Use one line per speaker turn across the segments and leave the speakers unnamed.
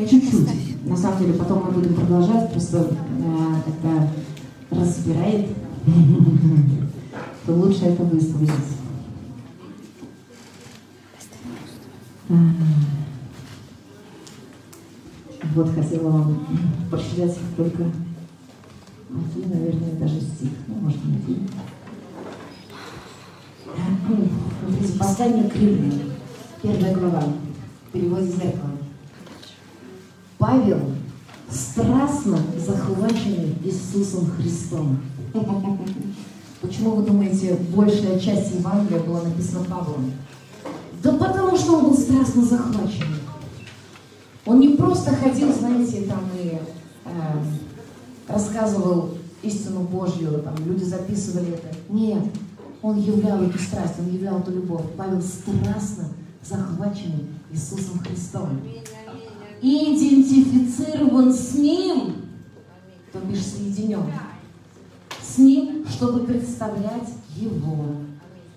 Я чуть-чуть. На самом деле, потом мы будем продолжать, просто э, когда разбирает, то лучше это выслушать. А, вот хотела вам прочитать только один, наверное, даже стих. Ну, может, не один. Смотрите, послание к римлянам, первая глава, в переводе зеркала. Павел страстно захваченный Иисусом Христом. Почему вы думаете, большая часть Евангелия была написана Павлом? Да потому что он был страстно захвачен. Он не просто ходил, знаете, там и э, рассказывал истину Божью, там люди записывали это. Нет, он являл эту страсть, он являл эту любовь. Павел страстно захваченный Иисусом Христом. Идентифицирован с Ним, то бишь соединен. С Ним, чтобы представлять Его.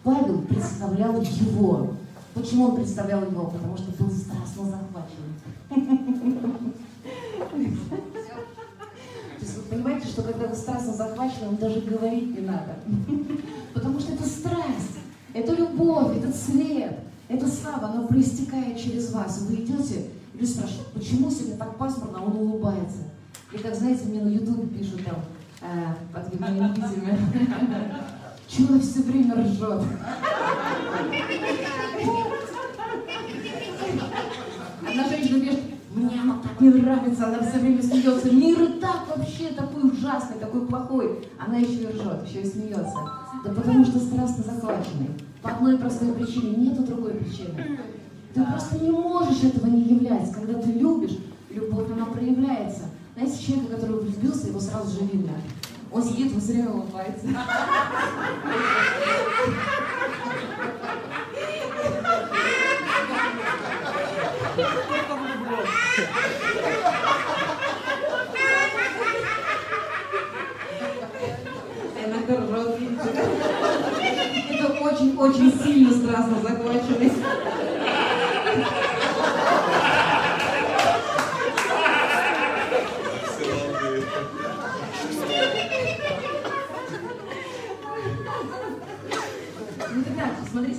Павел представлял Его. Почему он представлял Его? Потому что был страстно захвачен. То есть вы понимаете, что когда вы страстно захвачены, вам даже говорить не надо. Потому что это страсть, это любовь, это цвет, это слава, оно проистекает через вас. Вы идете, люди спрашивают, почему сегодня так пасмурно, а он улыбается. И как, знаете, мне на ютубе пишут там, э, под видео видимо, чего все время ржет. Одна женщина пишет, мне она так не нравится, она все время смеется. Мир и так вообще такой ужасный, такой плохой. Она еще и ржет, еще и смеется. Да потому что страстно захваченный. По одной простой причине, нету другой причины. Ты просто не можешь этого не являть. Когда ты любишь, любовь, она проявляется. Знаете, человека, который влюбился, его сразу же видно. Он сидит, все время улыбается. Это очень-очень сильно страстно захваченный.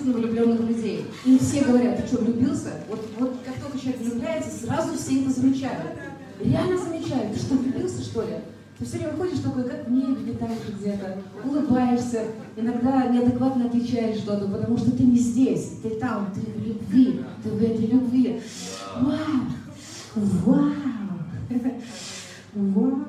На влюбленных людей. Им все говорят, ты что, влюбился? Вот, вот как только человек влюбляется, сразу все это замечают. Реально замечают, ты что, влюбился, что ли? Ты все время ходишь такой, как в небе летаешь где-то, улыбаешься, иногда неадекватно отвечаешь что-то, потому что ты не здесь, ты там, ты в любви, ты в этой любви. Вау! Вау! Вау!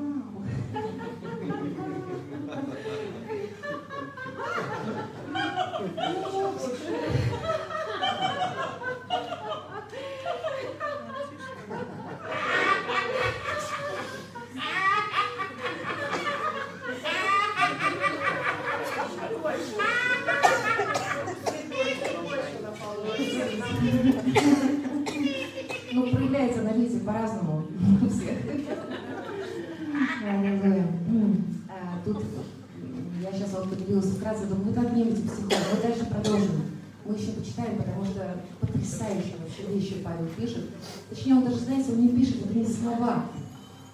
Ну, проявляется на виде по-разному у всех. Аллилуйя. А, Тут я сейчас вот поделилась вкратце, думаю, вы так немете психолог, мы дальше продолжим. Мы еще почитаем, потому что потрясающие вообще вещи Павел пишет. Точнее, он даже, знаете, он не пишет, это не слова.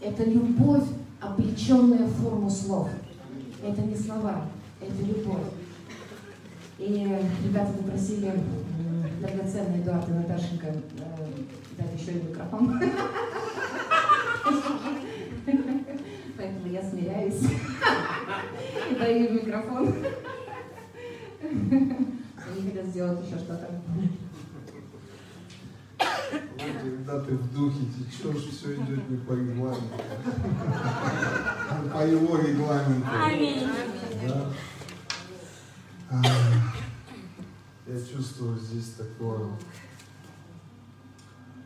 Это любовь, облеченная в форму слов. Это не слова, это любовь. И ребята попросили драгоценный Эдуард и Наташенька э, дать еще и микрофон. Поэтому я смиряюсь и даю микрофон. Они хотят сделать еще что-то.
Когда ты в духе течешь, все идет не по регламенту. а По его регламенту. Да? А, Я чувствую здесь такое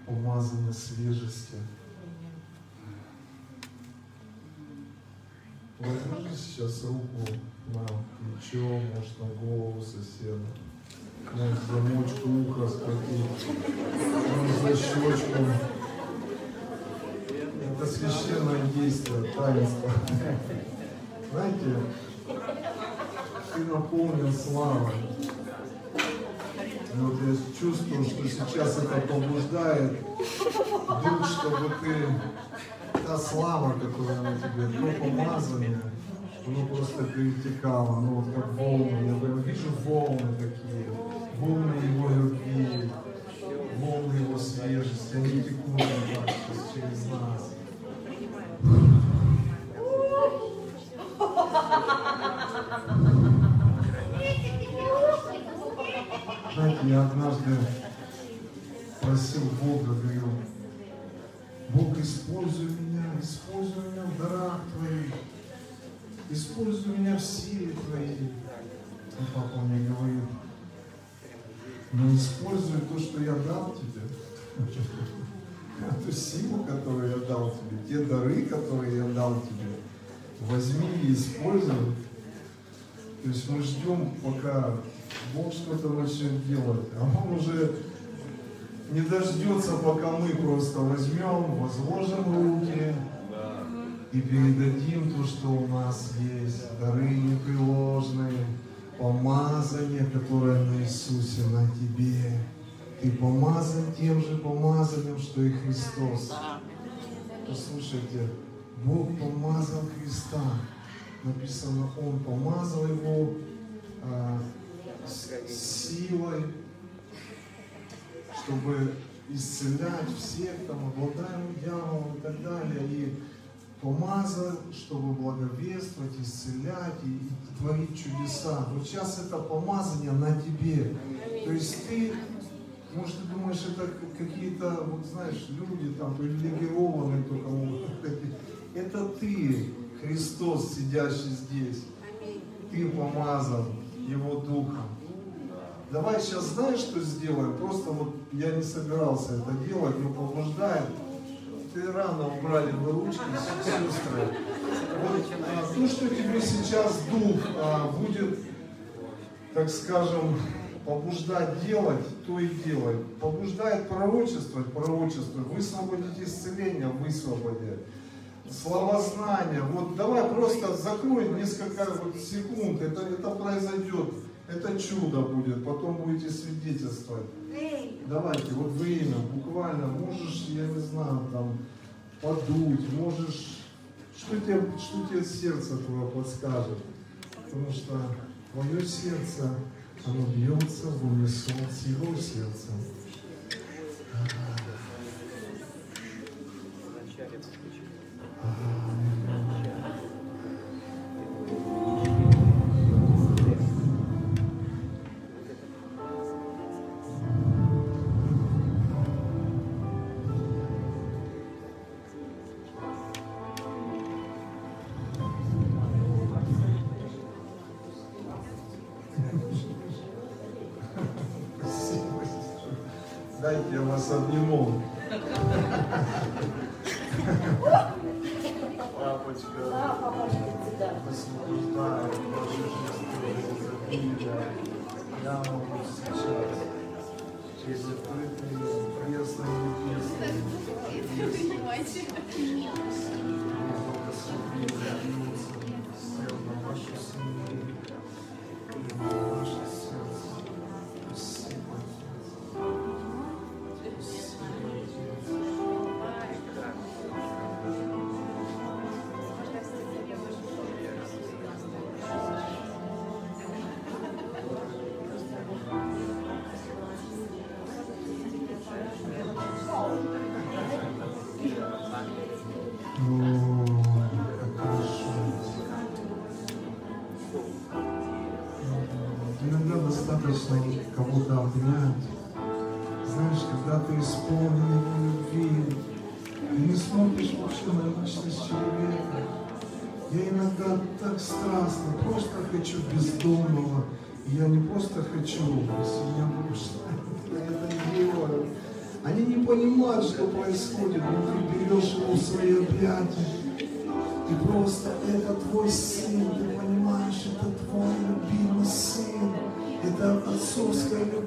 помазание свежести. Возьми сейчас руку на плечо, может на голову соседа. Может замочку уха схватить. За щечку. Это священное действие, таинство. Знаете, ты наполнен славой. Вот я чувствую, что сейчас это побуждает дух, чтобы ты, та слава, которая на тебе, то помазание, оно просто перетекало, ну вот как волны. Я прям вижу волны такие, волны его любви, волны его свежести, они текут через нас. Знаете, я однажды просил Бога, говорю, Бог, используй меня, используй меня в дарах Твоих, используй меня в силе Твоей. И папа мне говорит, но используй то, что я дал тебе, эту силу, которую я дал тебе, те дары, которые я дал тебе, возьми и используй. То есть мы ждем, пока Бог что-то начнет делать, а Он уже не дождется, пока мы просто возьмем, возложим руки и передадим то, что у нас есть, дары непреложные, помазание, которое на Иисусе, на тебе. Ты помазан тем же помазанием, что и Христос. Послушайте, Бог помазал Христа. Написано, Он помазал его а, силой, чтобы исцелять всех, там, обладаемых дьяволом и так далее. И помазал, чтобы благовествовать, исцелять и, и творить чудеса. Вот сейчас это помазание на тебе. То есть ты, может, ты думаешь, это какие-то, вот знаешь, люди там привилегированные только могут. Это ты, Христос, сидящий здесь. Ты помазан Его Духом. Давай сейчас знаешь, что сделаем? Просто вот я не собирался это делать, но побуждаем. Ты рано убрали вы ручки, сестры. Вот, а, то, что тебе сейчас Дух а, будет, так скажем, побуждать делать, то и делай. Побуждает пророчествовать, пророчествуй. Высвободить исцеление, высвободи. Словознание. Вот давай просто закрой несколько вот секунд, это, это произойдет. Это чудо будет, потом будете свидетельствовать. Давайте, вот время, буквально, можешь, я не знаю, там, подуть, можешь, что тебе, что тебе сердце твое подскажет. Потому что твое сердце, оно бьется в унисон с его сердцем. Спасибо.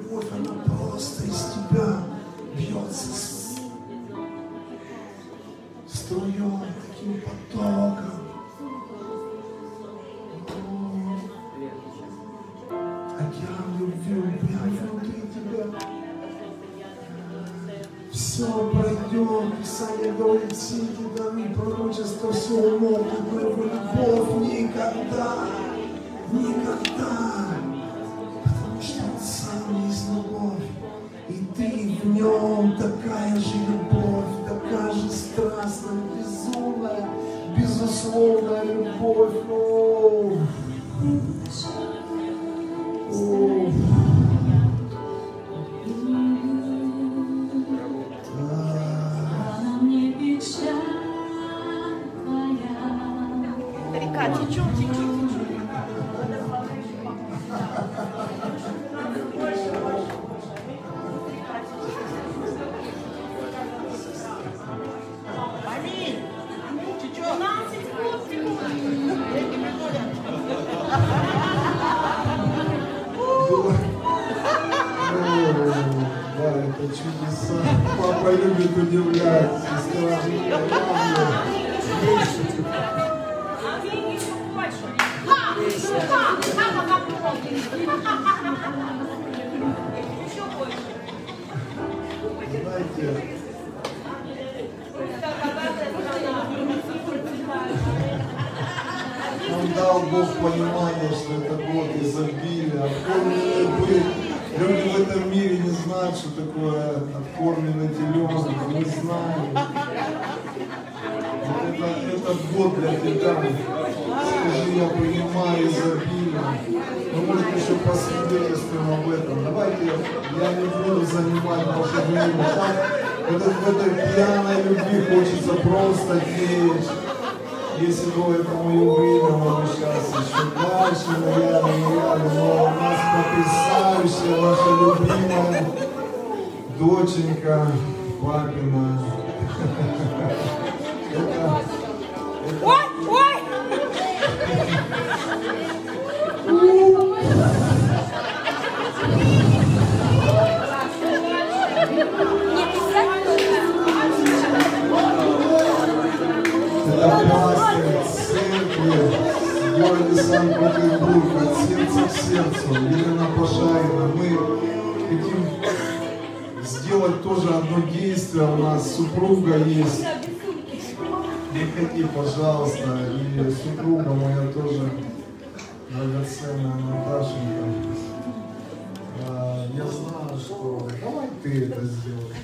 Любовь, она просто из тебя бьется струей, таким потоком. Океан любви прямо внутри. Все пройдет, Писание говорит, все эти даны, пророчества, все умолкнет, но его любовь никогда, никогда. Потому что Он сам ты в нем такая же любовь, такая же страстная, безумная, безусловная любовь. К сердцу, Елена Пожарина. Мы хотим сделать тоже одно действие. У нас супруга есть. Приходи, пожалуйста. И супруга моя тоже драгоценная Наташенька. А, Я знаю, что... Давай ты это сделаешь.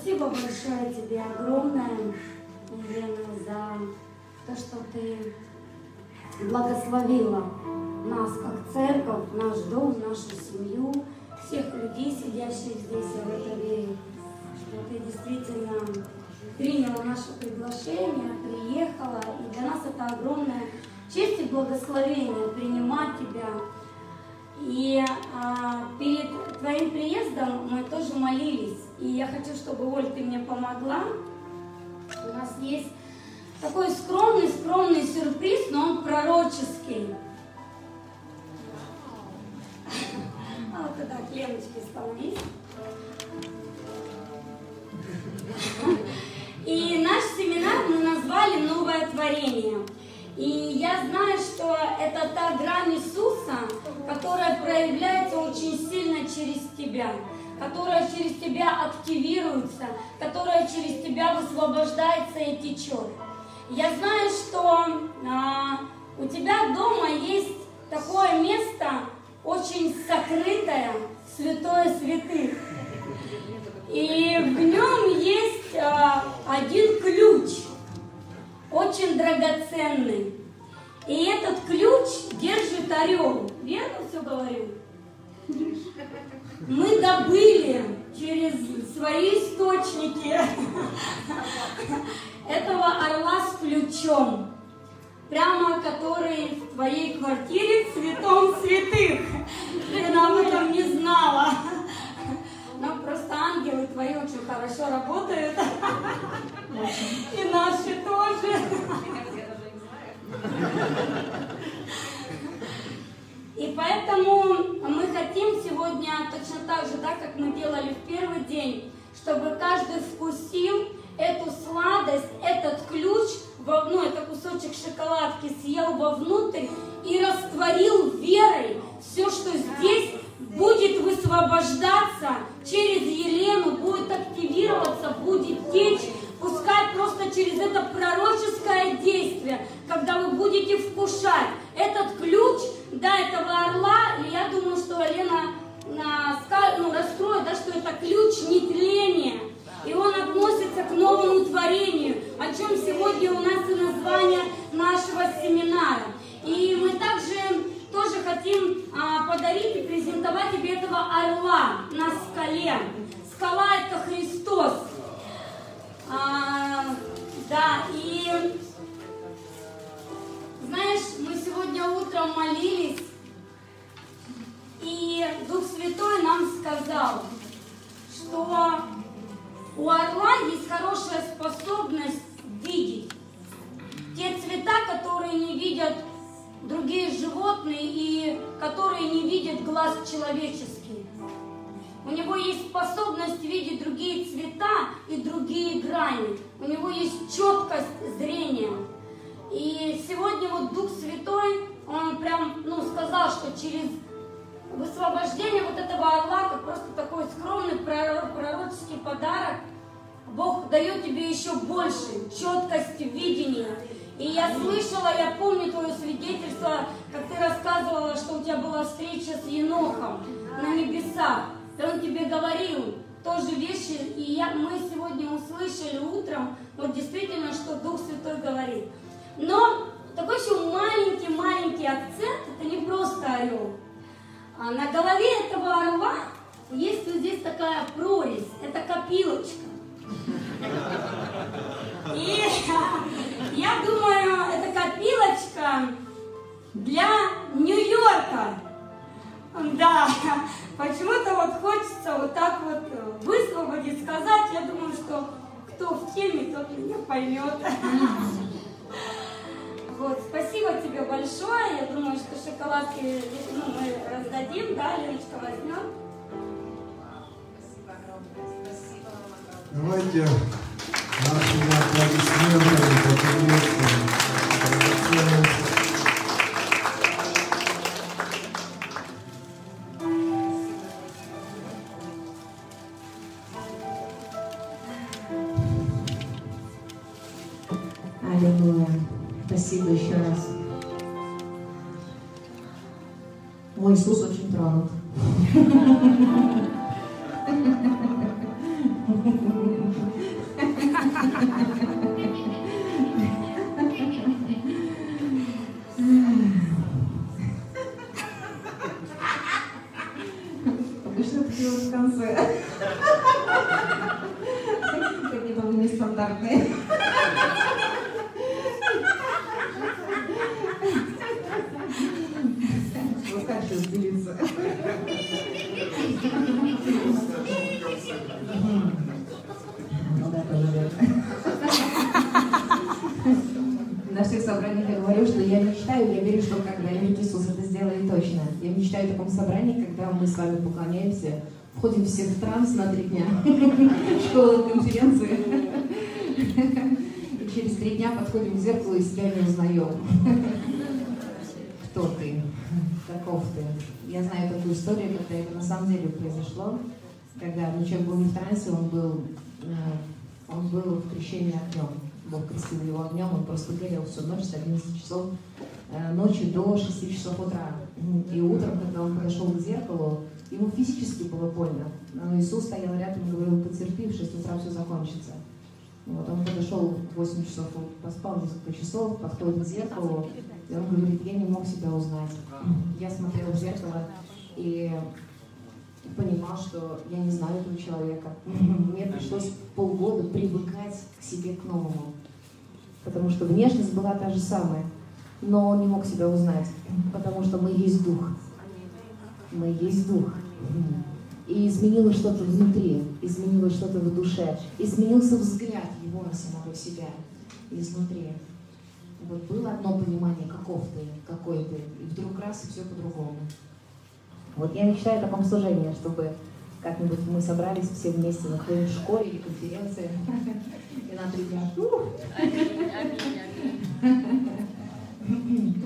Спасибо большое тебе, огромное, Елена, за то, что ты благословила нас как церковь, наш дом, нашу семью, всех людей, сидящих здесь, я в это верю, что ты действительно приняла наше приглашение, приехала, и для нас это огромная честь и благословение принимать тебя. И а, перед твоим приездом мы тоже молились. И я хочу, чтобы, Оль, ты мне помогла. У нас есть такой скромный-скромный сюрприз, но он пророческий. А вот к Леночке становись. И наш семинар мы назвали «Новое творение». И я знаю, что это та грань Иисуса, которая проявляется очень сильно через тебя, которая через тебя активируется, которая через тебя высвобождается и течет. Я знаю, что а, у тебя дома есть такое место, очень сокрытое, святое святых. И в нем есть а, один ключ, очень драгоценный. И этот ключ держит орел. Верно все говорю? Мы добыли через свои источники этого орла с ключом. Прямо который в твоей квартире в святом святых. Ты об этом не знала. Но просто ангелы твои очень хорошо работают. И наши тоже. И поэтому мы хотим сегодня точно так же, да, как мы делали в первый день, чтобы каждый вкусил эту сладость, этот ключ, ну, это кусочек шоколадки съел вовнутрь и растворил верой. Все, что здесь будет высвобождаться через Елену, будет активироваться, будет течь, пускай просто через это пророческое действие, когда вы будете вкушать этот ключ, да, этого орла, и я думаю, что Лена ну, раскроет, да, что это ключ нетления, и он относится к новому творению, о чем сегодня у нас и название нашего семинара. И мы также тоже хотим а, подарить и презентовать тебе этого орла на скале. Скала это Христос. А, да, и знаешь, мы сегодня утром молились, и Дух Святой нам сказал, что у орла есть хорошая способность видеть те цвета, которые не видят другие животные и которые не видят глаз человеческий. У него есть способность видеть другие цвета и другие грани. У него есть четкость зрения. И сегодня вот Дух Святой, он прям, ну, сказал, что через высвобождение вот этого орла, как просто такой скромный пророческий подарок, Бог дает тебе еще больше четкости видения и я слышала, я помню твое свидетельство, как ты рассказывала, что у тебя была встреча с Енохом на небесах. И он тебе говорил тоже вещи, и я, мы сегодня услышали утром, вот действительно, что Дух Святой говорит. Но такой еще маленький-маленький акцент, это не просто орел. А на голове этого орла есть вот здесь такая прорезь, это копилочка. И я думаю, это копилочка для Нью-Йорка. Да, почему-то вот хочется вот так вот высвободить, сказать. Я думаю, что кто в теме, тот меня поймет. Вот, спасибо тебе большое. Я думаю, что шоколадки ну, мы раздадим, да, Леночка возьмет.
Давайте нашими аплодисментами поприветствуем
человек был не в трансе, он был, э, он был в крещении огнем. Бог крестил его огнем, он просто горел всю ночь с 11 часов э, ночи до 6 часов утра. И утром, когда он подошел к зеркалу, Ему физически было больно. Но Иисус стоял рядом и говорил, потерпи, в 6 утра все закончится. Вот, он подошел в 8 часов, он поспал несколько часов, подходит к зеркалу, и он говорит, я не мог себя узнать. Я смотрел в зеркало и понимал, что я не знаю этого человека. Мне пришлось полгода привыкать к себе, к новому. Потому что внешность была та же самая, но он не мог себя узнать, потому что мы есть дух мы есть Дух. И изменилось что-то внутри, изменилось что-то в душе, изменился взгляд его на самого себя изнутри. Вот было одно понимание, каков ты, какой ты, и вдруг раз, и все по-другому. Вот я мечтаю о таком служении, чтобы как-нибудь мы собрались все вместе на какой-нибудь школе или конференции, и на три дня. Ну,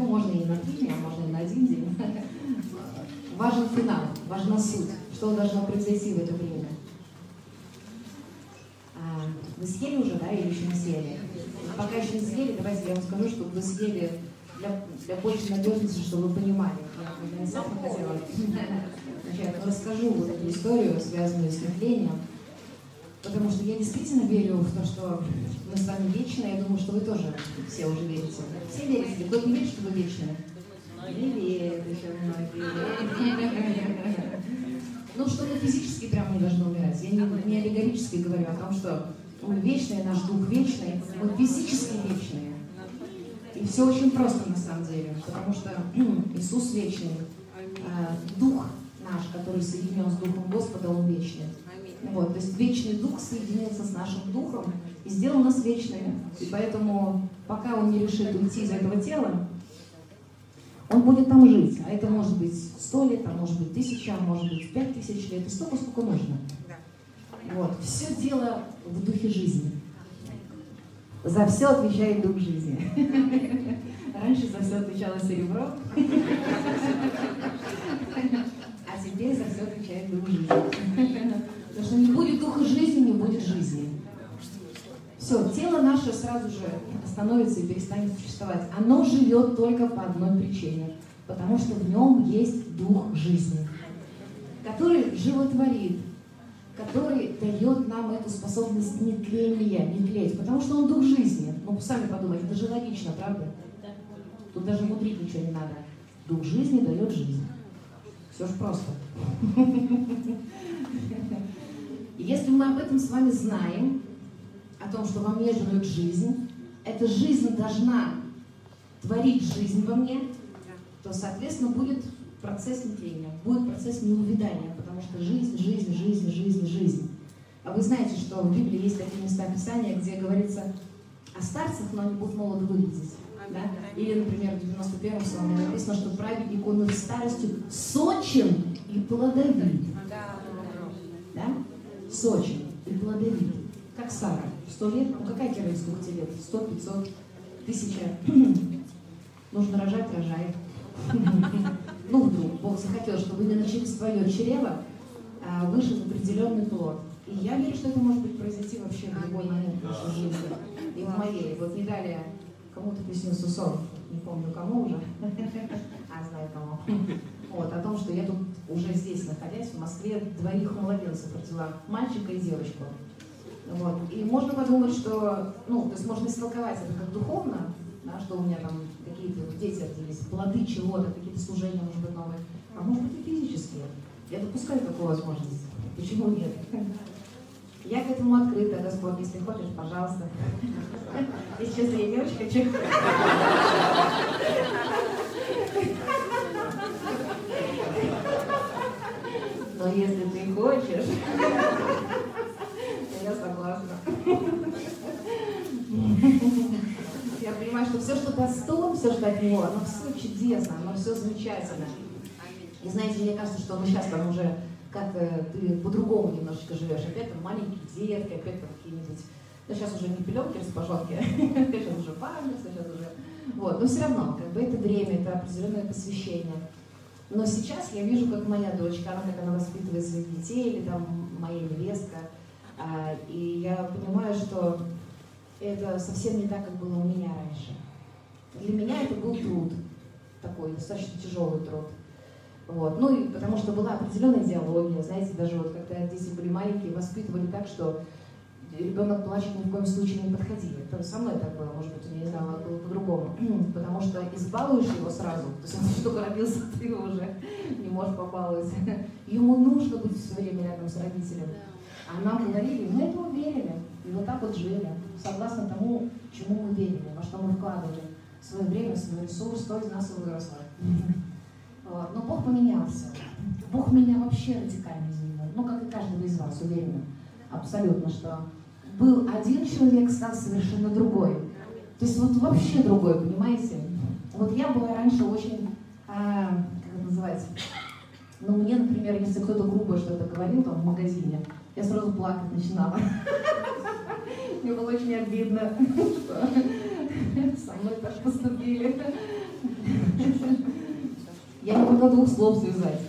можно и на три дня, можно и на один день. Важен финал, важна суть, что должно произойти в это время. А, вы съели уже, да, или еще не съели? А пока еще не съели, давайте я вам скажу, чтобы вы съели для, для большей надежности, чтобы вы понимали. Я не сам хотела начать, расскажу вот эту историю, связанную с мышлением, потому что я действительно верю в то, что мы с вами вечные, я думаю, что вы тоже все уже верите. Все верите? Кто не верит, что вы вечные? Не верят еще многие. Ну, что мы физически прямо не должны умирать. Я не, не аллегорически говорю о том, что мы вечные, наш дух вечный, мы физически вечные. И все очень просто на самом деле, потому что Иисус вечный, а, Дух наш, который соединен с Духом Господа, Он вечный. Вот, то есть вечный Дух соединился с нашим Духом и сделал нас вечными. И поэтому, пока Он не решит уйти из этого тела, Он будет там жить. А это может быть сто лет, а может быть тысяча, а может быть пять тысяч лет, и столько, сколько нужно. Вот. Все дело в духе жизни. За все отвечает дух жизни. Раньше за все отвечало серебро, а теперь за все отвечает дух жизни. Потому что не будет духа жизни, не будет жизни. Все, тело наше сразу же остановится и перестанет существовать. Оно живет только по одной причине. Потому что в нем есть дух жизни, который животворит, который дает нам эту способность не тления, не тлеть, потому что он дух жизни. Ну, сами подумайте, это же логично, правда? Тут даже мудрить ничего не надо. Дух жизни дает жизнь. Все же просто. Если мы об этом с вами знаем, о том, что во мне живет жизнь, эта жизнь должна творить жизнь во мне, то, соответственно, будет процесс нетления, будет процесс неувядания, потому что жизнь, жизнь, жизнь, жизнь, жизнь. А вы знаете, что в Библии есть такие места Писания, где говорится о старцах, но они будут молодо выглядеть. Да? Или, например, в 91-м псалме написано, что праведник он в старостью сочен и плодовит. Да? Сочен и плодовит. Как Сара. Сто лет, ну какая тебе сколько тебе лет? Сто, пятьсот, тысяча. Нужно рожать, рожай. Ну, вдруг Бог захотел, чтобы именно через свое чрево а, вышел определенный плод. И я верю, что это может быть произойти вообще в любой момент в нашей жизни. И в моей. Вот не далее кому-то приснился сон, не помню кому уже, а знаю кому. Вот, о том, что я тут уже здесь, находясь в Москве, двоих младенцев родила, мальчика и девочку. Вот. И можно подумать, что, ну, то есть можно истолковать это как духовно, да, что у меня там какие-то дети родились, плоды чего-то, какие-то служения, может быть, новые, а может быть и физические. Я допускаю такую возможность. Почему нет? Я к этому открыта, Господь, если хочешь, пожалуйста. Если честно, я очень хочу. Но если ты хочешь, я согласна. Я понимаю, что все, что Господь, все, что от Него, оно все чудесно, оно все замечательно. И знаете, мне кажется, что мы сейчас там уже как ты по-другому немножечко живешь. Опять там маленькие детки, опять там какие-нибудь, ну сейчас уже не пеленки, распашонки, сейчас уже памятницы, сейчас уже... Вот, но все равно, как бы это время, это определенное посвящение. Но сейчас я вижу, как моя дочка, она как она воспитывает своих детей, или там моя невестка, а, и я понимаю, что это совсем не так, как было у меня раньше. Для меня это был труд, такой достаточно тяжелый труд. Вот. Ну и потому что была определенная идеология, знаете, даже вот когда дети были маленькие, воспитывали так, что ребенок плачет ни в коем случае не подходи. Это со мной так было, может быть, я не знаю, было по-другому. Потому что избалуешь его сразу, то есть он только родился, ты уже не можешь побаловать. Ему нужно быть все время рядом с родителем. А нам говорили, мы этого верили. И вот так вот жили, согласно тому, чему мы верили, во что мы вкладывали свое время, свой ресурс, кто из нас выросло. Но Бог поменялся. Бог меня вообще радикально изменил. Ну, как и каждого из вас, уверена. Абсолютно, что был один человек, стал совершенно другой. То есть вот вообще другой, понимаете? Вот я была раньше очень, а, как это называется, Но мне, например, если кто-то грубо что-то говорил там в магазине, я сразу плакать начинала. Мне было очень обидно, что со мной так поступили. Я не могла двух слов связать.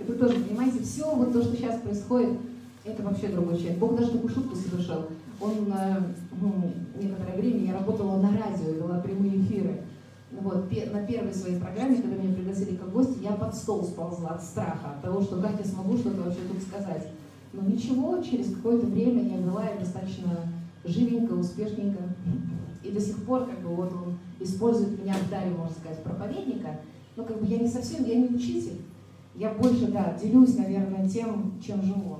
Это тоже, понимаете, все вот то, что сейчас происходит, это вообще другой человек. Бог даже такую шутку совершил. Он э, ну, некоторое время я работала на радио, вела прямые эфиры. Вот, на первой своей программе, когда меня пригласили как гость, я под стол сползла от страха, от того, что как я смогу что-то вообще тут сказать. Но ничего, через какое-то время я и достаточно живенько, успешненько. И до сих пор, как бы, вот он использует меня в даре, можно сказать, проповедника. Но как бы я не совсем, я не учитель. Я больше, да, делюсь, наверное, тем, чем живу.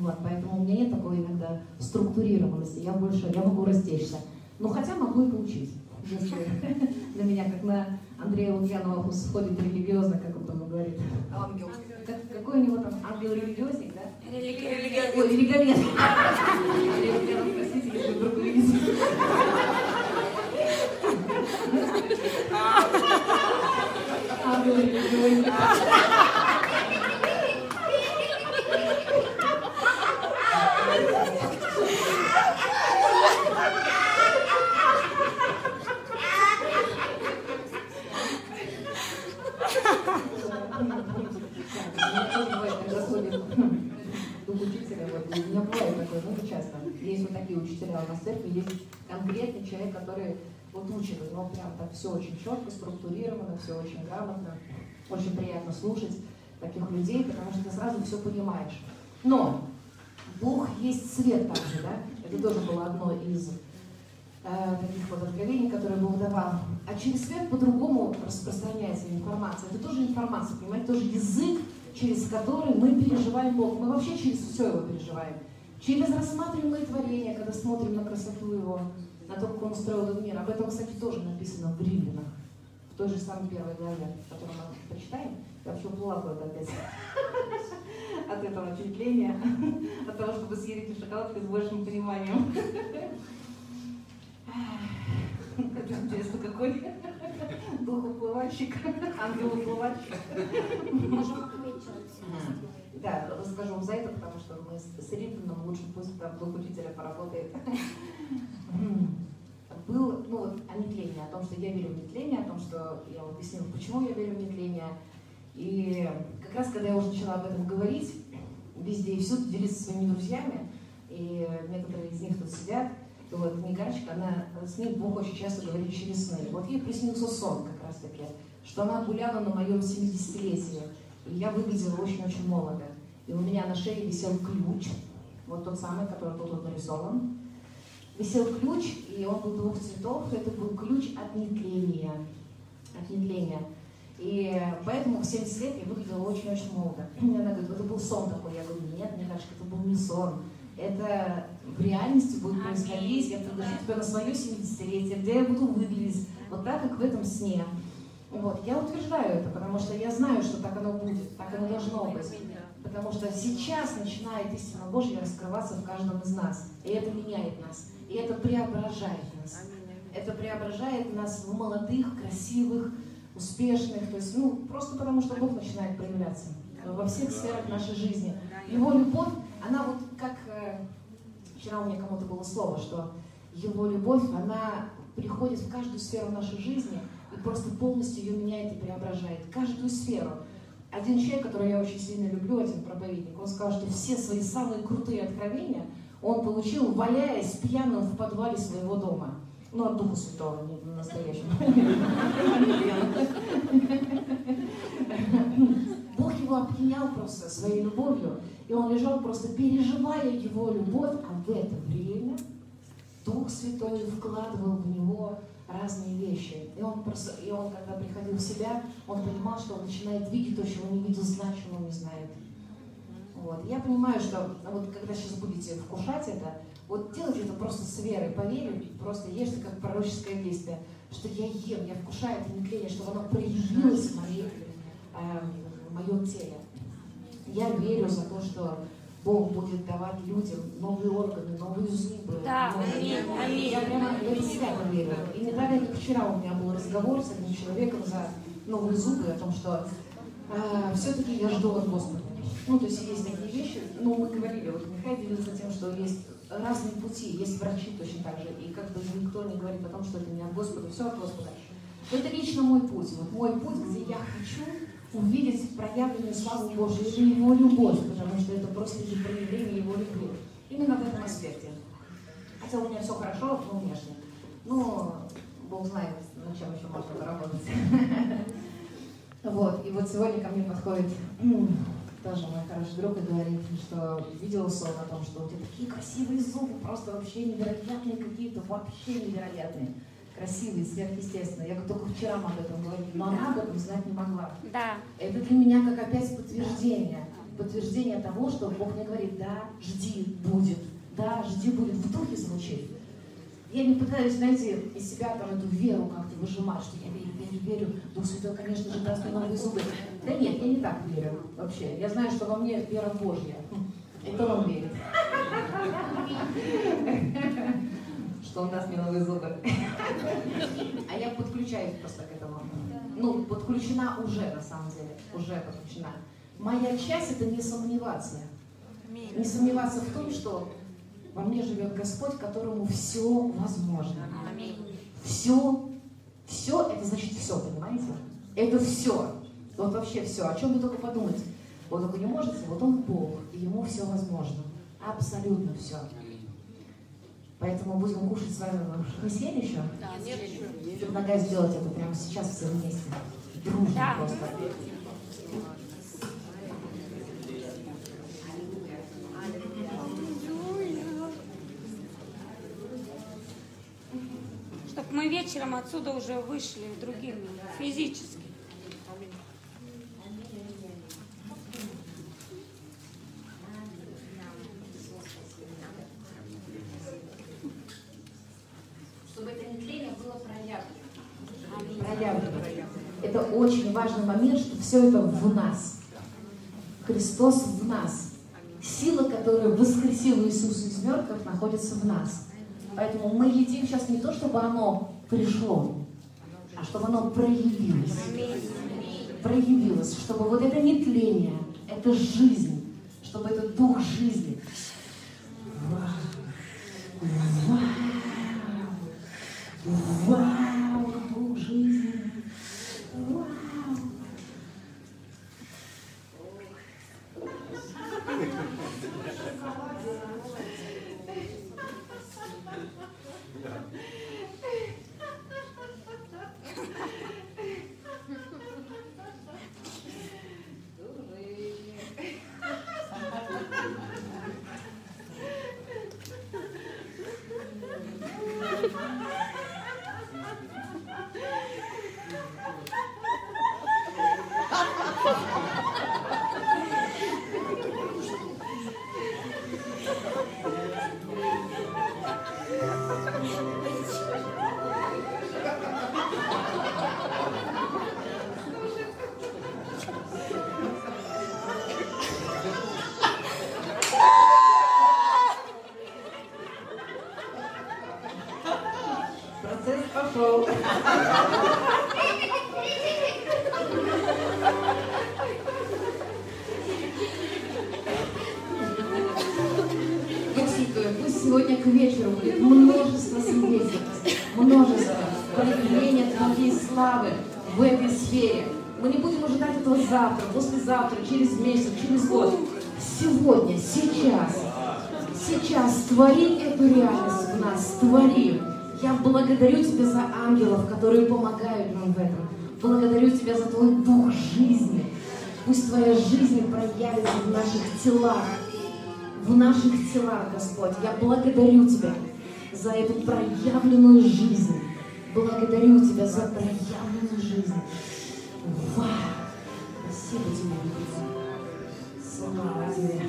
Вот, поэтому у меня нет такой иногда структурированности. Я больше, я могу растечься. Но хотя могу и поучить. Если на меня, как на Андрея Лукьянова, сходит религиозно, как он там говорит. Ангел. Как, какой у него там ангел-религиозник, да?
Религиовед.
Ой. Религиовед, простите, если вдруг увидите. Ангел-религиозник. Учителя, вот, у меня бывает такое, ну, часто. Есть вот такие учителя у нас в церкви, есть конкретный человек, который вот учит, у него прям так все очень четко, структурировано, все очень грамотно, очень приятно слушать таких людей, потому что ты сразу все понимаешь. Но Бог есть свет также, да? Это тоже было одно из э, таких вот откровений, которые Бог давал. А через свет по-другому распространяется информация. Это тоже информация, понимаете, тоже язык через который мы переживаем Бог. Мы вообще через все его переживаем. Через рассматриваемые творения, когда смотрим на красоту его, на то, как он устроил этот мир. Об этом, кстати, тоже написано в Римлянах, в той же самой первой главе, которую мы прочитаем. Я вообще плакаю опять от этого впечатления, от того, чтобы съесть шоколадку с большим пониманием. Интересно, какой духоплывальщик, ангел-уплывальщик. Да, расскажу вам за это, потому что мы с Ритманом лучше пусть там дух учителя поработает. Был, ну вот, о нетлении, о том, что я верю в нетление, о том, что я объяснила, почему я верю в нетление. И как раз, когда я уже начала об этом говорить, везде и всюду делиться своими друзьями, и некоторые из них тут сидят, то вот Мигарочка, она, с ней Бог очень часто говорит через сны. Вот ей приснился сон как раз таки, что она гуляла на моем 70-летии, и я выглядела очень-очень молодо. И у меня на шее висел ключ, вот тот самый, который был тут нарисован. Висел ключ, и он был двух цветов, это был ключ от нетления. От нетления. И поэтому в 70 лет я выглядела очень-очень молодо. Она говорит, это был сон такой. Я говорю, нет, мне кажется, это был не сон это в реальности будет происходить. Я приглашу тебя на свое 70-летие, где я буду выглядеть вот так, как в этом сне. Вот. Я утверждаю это, потому что я знаю, что так оно будет, так оно должно быть. Потому что сейчас начинает истина Божья раскрываться в каждом из нас. И это меняет нас. И это преображает нас. Это преображает нас в молодых, красивых, успешных. То есть, ну, просто потому что Бог начинает проявляться во всех сферах нашей жизни. Его любовь, она вот как э, вчера у меня кому-то было слово, что его любовь, она приходит в каждую сферу нашей жизни просто полностью ее меняет и преображает. Каждую сферу. Один человек, которого я очень сильно люблю, один проповедник, он сказал, что все свои самые крутые откровения он получил, валяясь пьяным в подвале своего дома. Ну, от Духа Святого, не настоящего. Бог его опьянял просто своей любовью, и он лежал просто переживая его любовь, а в это время Дух Святой вкладывал в него разные вещи. И он, просто, и он, когда приходил в себя, он понимал, что он начинает видеть то, чего не видел, знать, чего не знает. Вот. Я понимаю, что вот когда сейчас будете вкушать это, вот делайте это просто с верой, поверьте, просто ешьте как пророческое действие, что я ем, я вкушаю это нетление, чтобы оно проявилось в моей э, в моем теле. Я верю за то, что Бог будет давать людям новые органы, новые зубы.
Да,
новые...
аминь, аминь.
Я прямо я это свято верю. И не так, как вчера у меня был разговор с одним человеком за новые зубы, о том, что а, все-таки я жду от Господа. Ну, то есть есть такие вещи, ну, мы говорили, вот Михаил делился тем, что есть разные пути, есть врачи точно так же, и как бы никто не говорит о том, что это не от Господа, все от Господа. Это лично мой путь, вот мой путь, где я хочу увидеть проявленную славу Божию или Его любовь, потому что это просто лишь проявление Его любви. Именно в этом аспекте. Хотя у меня все хорошо, ну, внешне. Ну, Бог знает, над чем еще можно поработать. Вот, и вот сегодня ко мне подходит тоже мой хороший друг и говорит, что видел сон о том, что у тебя такие красивые зубы, просто вообще невероятные какие-то, вообще невероятные красивые, сверхъестественные. Я только вчера об этом говорила, но она об этом знать не могла.
Да.
Это для меня как опять подтверждение. Подтверждение того, что Бог мне говорит, да, жди, будет. Да, жди, будет. В духе звучит. Я не пытаюсь, знаете, из себя там эту веру как-то выжимать, что я верю, верю, верю. Дух Святой, конечно же, даст мне новые зубы. Да нет, я не так верю вообще. Я знаю, что во мне вера Божья. Это он верит. Что он даст мне новые зубы. А я подключаюсь просто к этому. Ну, подключена уже, на самом деле. Уже подключена. Моя часть это не сомневаться. Не сомневаться в том, что во мне живет Господь, которому все возможно. Все, все, это значит все, понимаете? Это все. Вот вообще все. О чем вы только подумать? Вот только не можете, вот он Бог, и ему все возможно. Абсолютно все. Поэтому будем кушать с вами. Вы съели еще?
Да, нет еще.
Предлагаю сделать это прямо сейчас все вместе. Дружно
Да.
просто.
Чтобы мы вечером отсюда уже вышли другими, физически.
Чтобы это нетление было проявлено. Проявлено. Это очень важный момент, что все это в нас. Христос в нас. Сила, которая воскресила Иисуса из мертвых, находится в нас. Поэтому мы едим сейчас не то, чтобы оно пришло, а чтобы оно проявилось. Проявилось, чтобы вот это нетление, это жизнь, чтобы это дух жизни. Пусть Твоя жизнь проявится в наших телах, в наших телах, Господь. Я благодарю Тебя за эту проявленную жизнь. Благодарю Тебя за проявленную жизнь. Вау! Спасибо Тебе. Слава Тебе.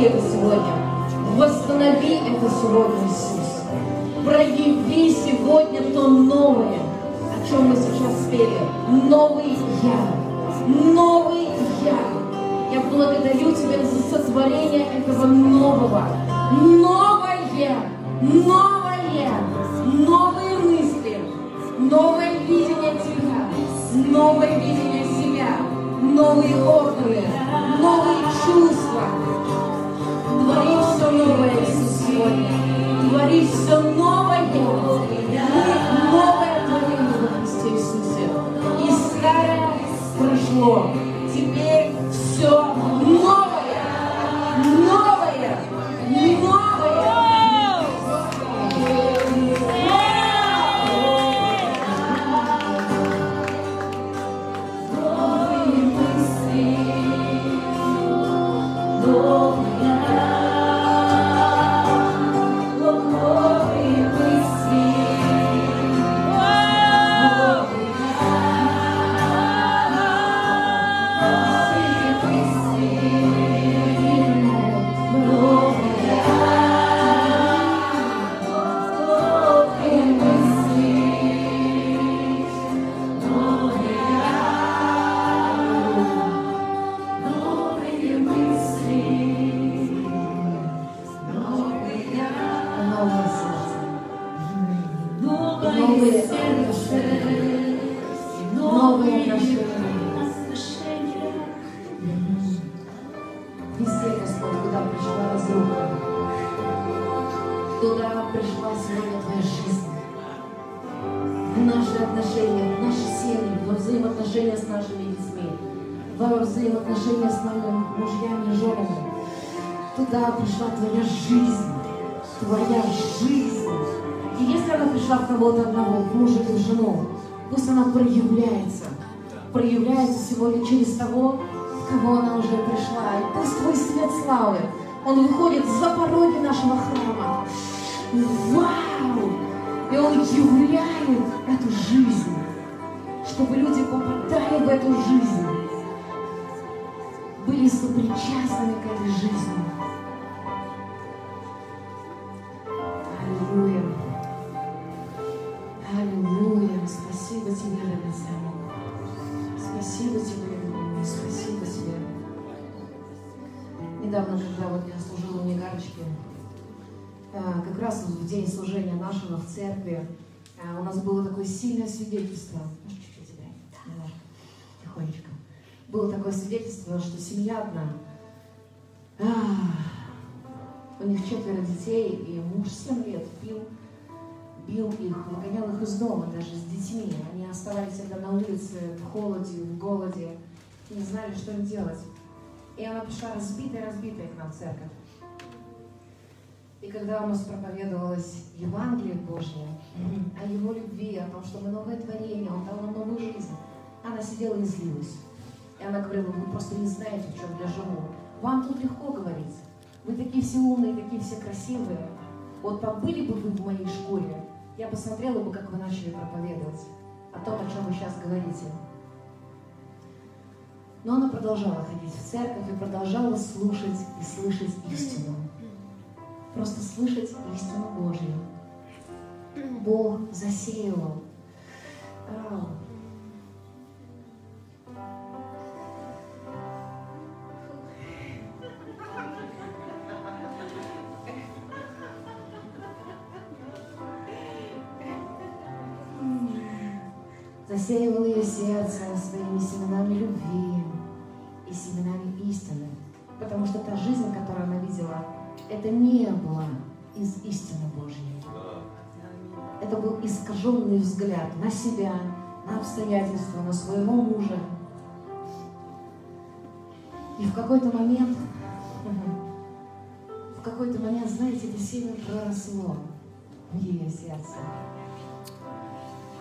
Это сегодня. Восстанови это сегодня, Иисус. Прояви сегодня то новое, о чем мы сейчас спели. Новый я. Новый я. Я благодарю Тебя за сотворение этого нового. Новое. Новое. Новые мысли. Новое видение Тебя. Новое видение себя. Новые органы. Являет эту жизнь, чтобы люди попадали в эту жизнь, были сопричастными к этой жизни. Аллилуйя. Аллилуйя. Спасибо тебе, дорогой Спасибо тебе. Спасибо тебе. Недавно, когда вот как раз в день служения нашего в церкви, а, у нас было такое сильное свидетельство. Может, чуть-чуть тебя? Давай. Тихонечко. Было такое свидетельство, что семья одна. Ах, у них четверо детей, и муж 7 лет пил, бил их, выгонял их из дома даже с детьми. Они оставались всегда на улице, в холоде, в голоде, не знали, что им делать. И она пришла разбитая-разбитая к нам в церковь. И когда у нас проповедовалось Евангелие Божье, о Его любви, о том, что мы новое творение, Он дал нам новую жизнь, она сидела и злилась. И она говорила, вы просто не знаете, в чем я живу. Вам тут легко говорить. Вы такие все умные, такие все красивые. Вот побыли бы вы в моей шкуре, я посмотрела бы, как вы начали проповедовать о том, о чем вы сейчас говорите. Но она продолжала ходить в церковь и продолжала слушать и слышать истину. Просто слышать истину Божью. Бог засеял. засеивал ее сердце своими семенами любви и семенами истины. Потому что та жизнь, которую она видела, это не было из истины Божьей. Это был искаженный взгляд на себя, на обстоятельства, на своего мужа. И в какой-то момент, в какой-то момент, знаете, это семя проросло в ее сердце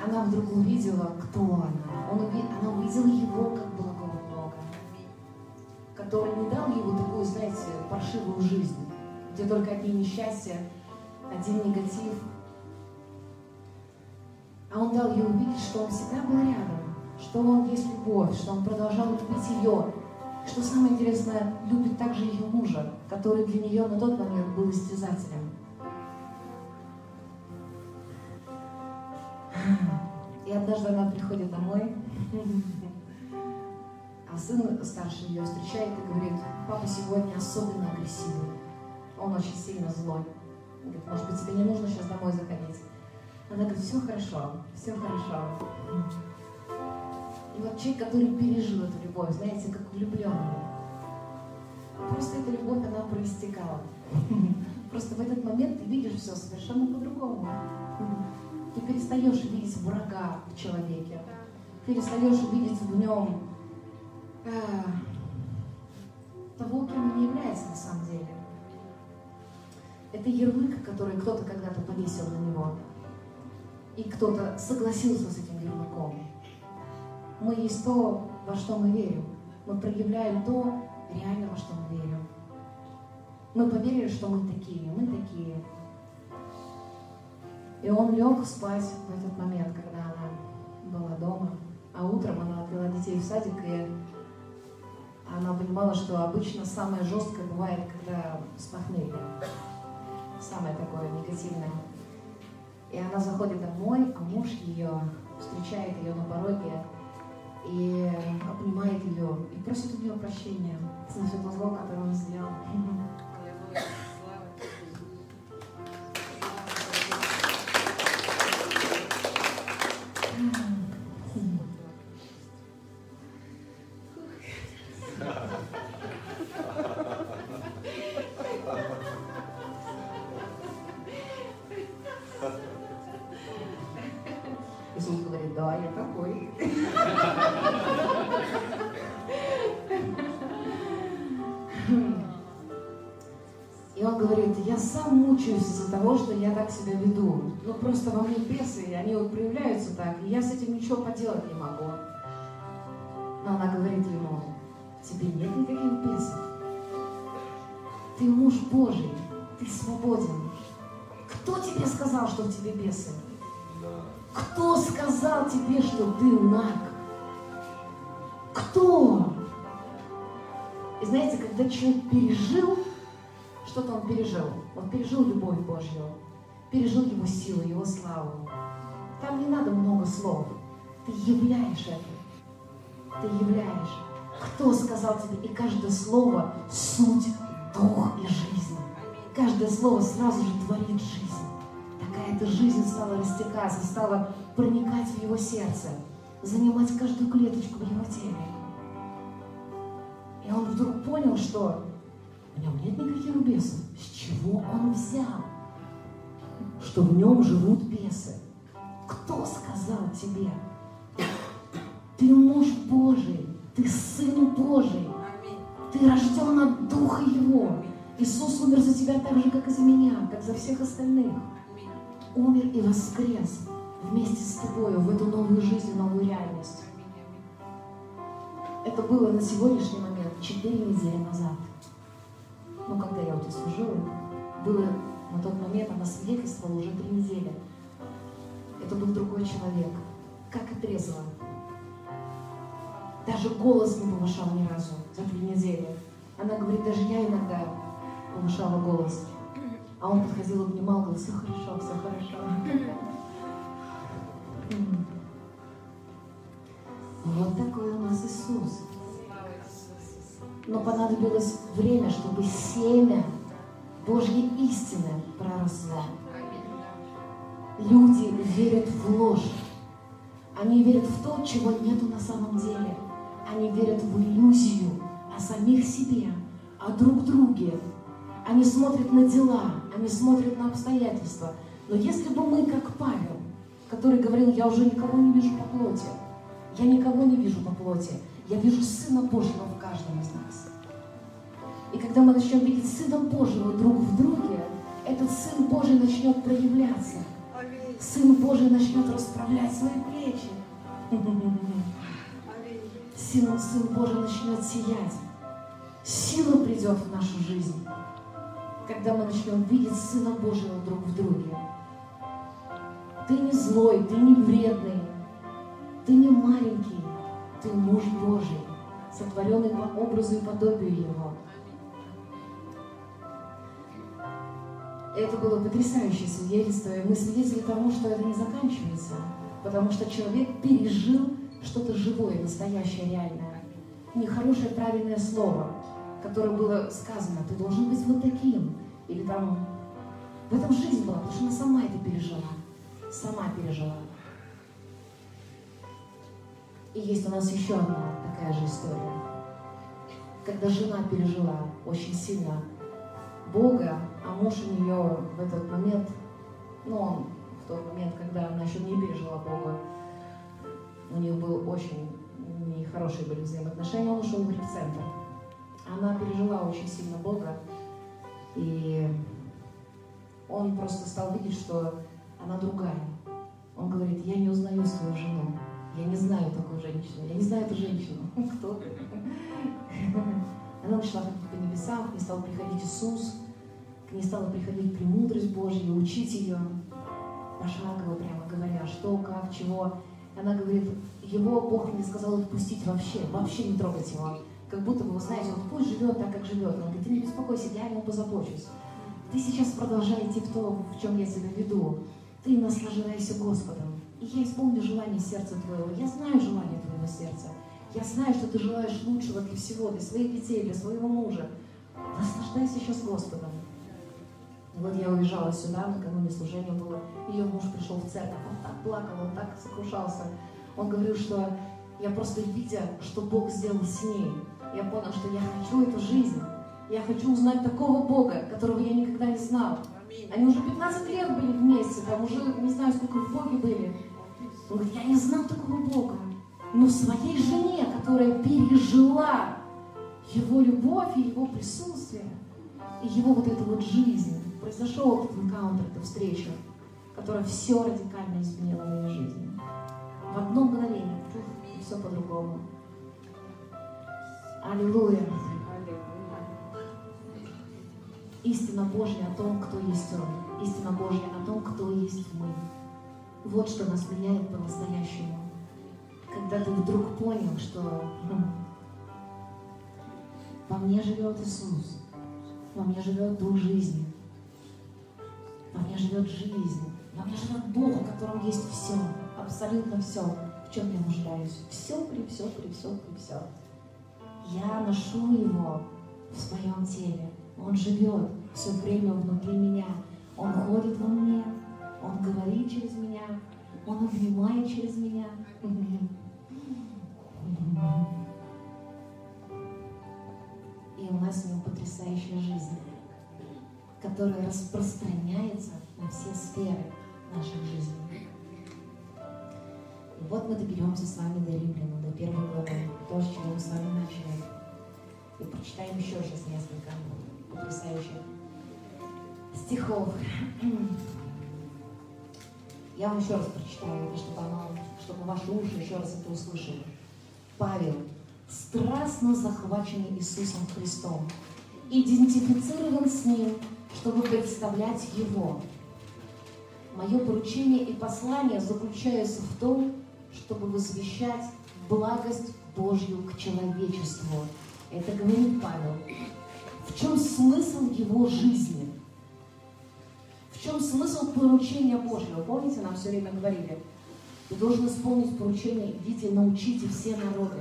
она вдруг увидела, кто она. Он уви... Она увидела его как благого Бога, который не дал ему такую, знаете, паршивую жизнь, где только одни несчастья, один негатив. А он дал ей увидеть, что он всегда был рядом, что он есть любовь, что он продолжал любить ее, что самое интересное, любит также ее мужа, который для нее на тот момент был истязателем. И однажды она приходит домой, а сын старший ее встречает и говорит, папа сегодня особенно агрессивный. Он очень сильно злой. Он говорит, может быть, тебе не нужно сейчас домой заходить. Она говорит, все хорошо, все хорошо. И вот человек, который пережил эту любовь, знаете, как влюбленный. Просто эта любовь, она проистекала. Просто в этот момент ты видишь все совершенно по-другому. Ты перестаешь видеть врага в человеке. Перестаешь видеть в нем э, того, кем он является на самом деле. Это ярлык, который кто-то когда-то повесил на него. И кто-то согласился с этим ярлыком. Мы есть то, во что мы верим. Мы проявляем то, реально во что мы верим. Мы поверили, что мы такие, мы такие. И он лег спать в этот момент, когда она была дома. А утром она отвела детей в садик, и она понимала, что обычно самое жесткое бывает, когда с похмелья. Самое такое негативное. И она заходит домой, а муж ее встречает ее на пороге и обнимает ее и просит у нее прощения за все то зло, которое он сделал. Мучаюсь из-за того, что я так себя веду. Ну просто во мне бесы, и они вот проявляются так, и я с этим ничего поделать не могу. Но она говорит ему, тебе нет никаких бесов. Ты муж Божий, ты свободен. Кто тебе сказал, что в тебе бесы? Кто сказал тебе, что ты наг? Кто? И знаете, когда человек пережил, что-то он пережил. Он пережил любовь Божью, пережил его силу, его славу. Там не надо много слов. Ты являешь это. Ты являешь. Кто сказал тебе? И каждое слово – суть, дух и жизнь. Каждое слово сразу же творит жизнь. Такая эта жизнь стала растекаться, стала проникать в его сердце, занимать каждую клеточку в его теле. И он вдруг понял, что в нем нет никаких бесов. С чего он взял? Что в нем живут бесы. Кто сказал тебе? Ты муж Божий, ты сын Божий, ты рожден от Духа Его. Иисус умер за тебя так же, как и за меня, как за всех остальных. Умер и воскрес вместе с тобой в эту новую жизнь, новую реальность. Это было на сегодняшний момент, четыре недели назад. Ну, когда я вот служила, было на тот момент, она свидетельствовала уже три недели. Это был другой человек, как и трезво. Даже голос не повышал ни разу за три недели. Она говорит, даже я иногда повышала голос. А он подходил, обнимал, говорил, все хорошо, все хорошо. Вот такой у нас Иисус. Но понадобилось время, чтобы семя Божьей истины проросло. Люди верят в ложь. Они верят в то, чего нету на самом деле. Они верят в иллюзию о самих себе, о друг друге. Они смотрят на дела, они смотрят на обстоятельства. Но если бы мы, как Павел, который говорил, я уже никого не вижу по плоти, я никого не вижу по плоти, я вижу Сына Божьего в каждом из нас. И когда мы начнем видеть Сына Божьего друг в друге, этот Сын Божий начнет проявляться. Сын Божий начнет расправлять свои плечи. Сын, Сын Божий начнет сиять. Сила придет в нашу жизнь, когда мы начнем видеть Сына Божьего друг в друге. Ты не злой, ты не вредный, ты не маленький, ты муж Божий, сотворенный по образу и подобию Его. Это было потрясающее свидетельство, и мы свидетели тому, что это не заканчивается, потому что человек пережил что-то живое, настоящее, реальное. Не хорошее, правильное слово, которое было сказано, ты должен быть вот таким, или там в этом жизнь была, потому что она сама это пережила, сама пережила. И есть у нас еще одна такая же история. Когда жена пережила очень сильно Бога, а муж у нее в этот момент, ну, он в тот момент, когда она еще не пережила Бога, у них был очень нехорошие были взаимоотношения, он ушел в репцентр. Она пережила очень сильно Бога, и он просто стал видеть, что она другая. Он говорит, я не узнаю свою жену, я не знаю такую женщину, я не знаю эту женщину. Кто? Она начала ходить по небесам, к ней стал приходить Иисус, к ней стала приходить премудрость Божья, учить ее, пошагово прямо говоря, что, как, чего. Она говорит, его Бог мне сказал отпустить вообще, вообще не трогать его. Как будто бы, вы знаете, вот пусть живет так, как живет. Он говорит, ты не беспокойся, я нем позабочусь. Ты сейчас продолжай идти в то, в чем я тебя веду. Ты наслаждайся Господом. И я исполню желание сердца твоего. Я знаю желание твоего сердца. Я знаю, что ты желаешь лучшего для всего, для своих детей, для своего мужа. Наслаждайся сейчас Господом. Вот я уезжала сюда, накануне служения было. Ее муж пришел в церковь, он так плакал, он так сокрушался. Он говорил, что я просто видя, что Бог сделал с ней, я понял, что я хочу эту жизнь. Я хочу узнать такого Бога, которого я никогда не знал. Они уже 15 лет были вместе, там уже не знаю, сколько в Боге были. Говорит, я не знал такого Бога. Но своей жене, которая пережила его любовь и его присутствие, И его вот эта вот жизнь, произошел этот энкаунтер, эта встреча, которая все радикально изменила в моей жизни. В одно мгновение, и все по-другому. Аллилуйя. Истина Божья о том, кто есть Он. Истина Божья о том, кто есть мы. Вот что нас меняет по-настоящему. Когда ты вдруг понял, что ну, во мне живет Иисус, во мне живет Дух жизни, во мне живет жизнь, во мне живет Бог, в котором есть все, абсолютно все, в чем я нуждаюсь. Все при все, при все, при все. Я ношу Его в своем теле. Он живет все время внутри меня. Он ходит во мне, Он говорит через меня, Он обнимает через меня. И у нас с Ним потрясающая жизнь, которая распространяется на все сферы нашей жизни. И вот мы доберемся с вами до Римляна, до первой главы, то, с чего мы с вами начали. И прочитаем еще сейчас несколько потрясающих стихов. Я вам еще раз прочитаю чтобы, оно, чтобы ваши уши еще раз это услышали. Павел, страстно захваченный Иисусом Христом, идентифицирован с Ним, чтобы представлять Его. Мое поручение и послание заключаются в том, чтобы возвещать благость Божью к человечеству. Это говорит Павел. В чем смысл его жизни? В чем смысл поручения Божьего? Помните, нам все время говорили, ты должен исполнить поручение, идите, научите все народы,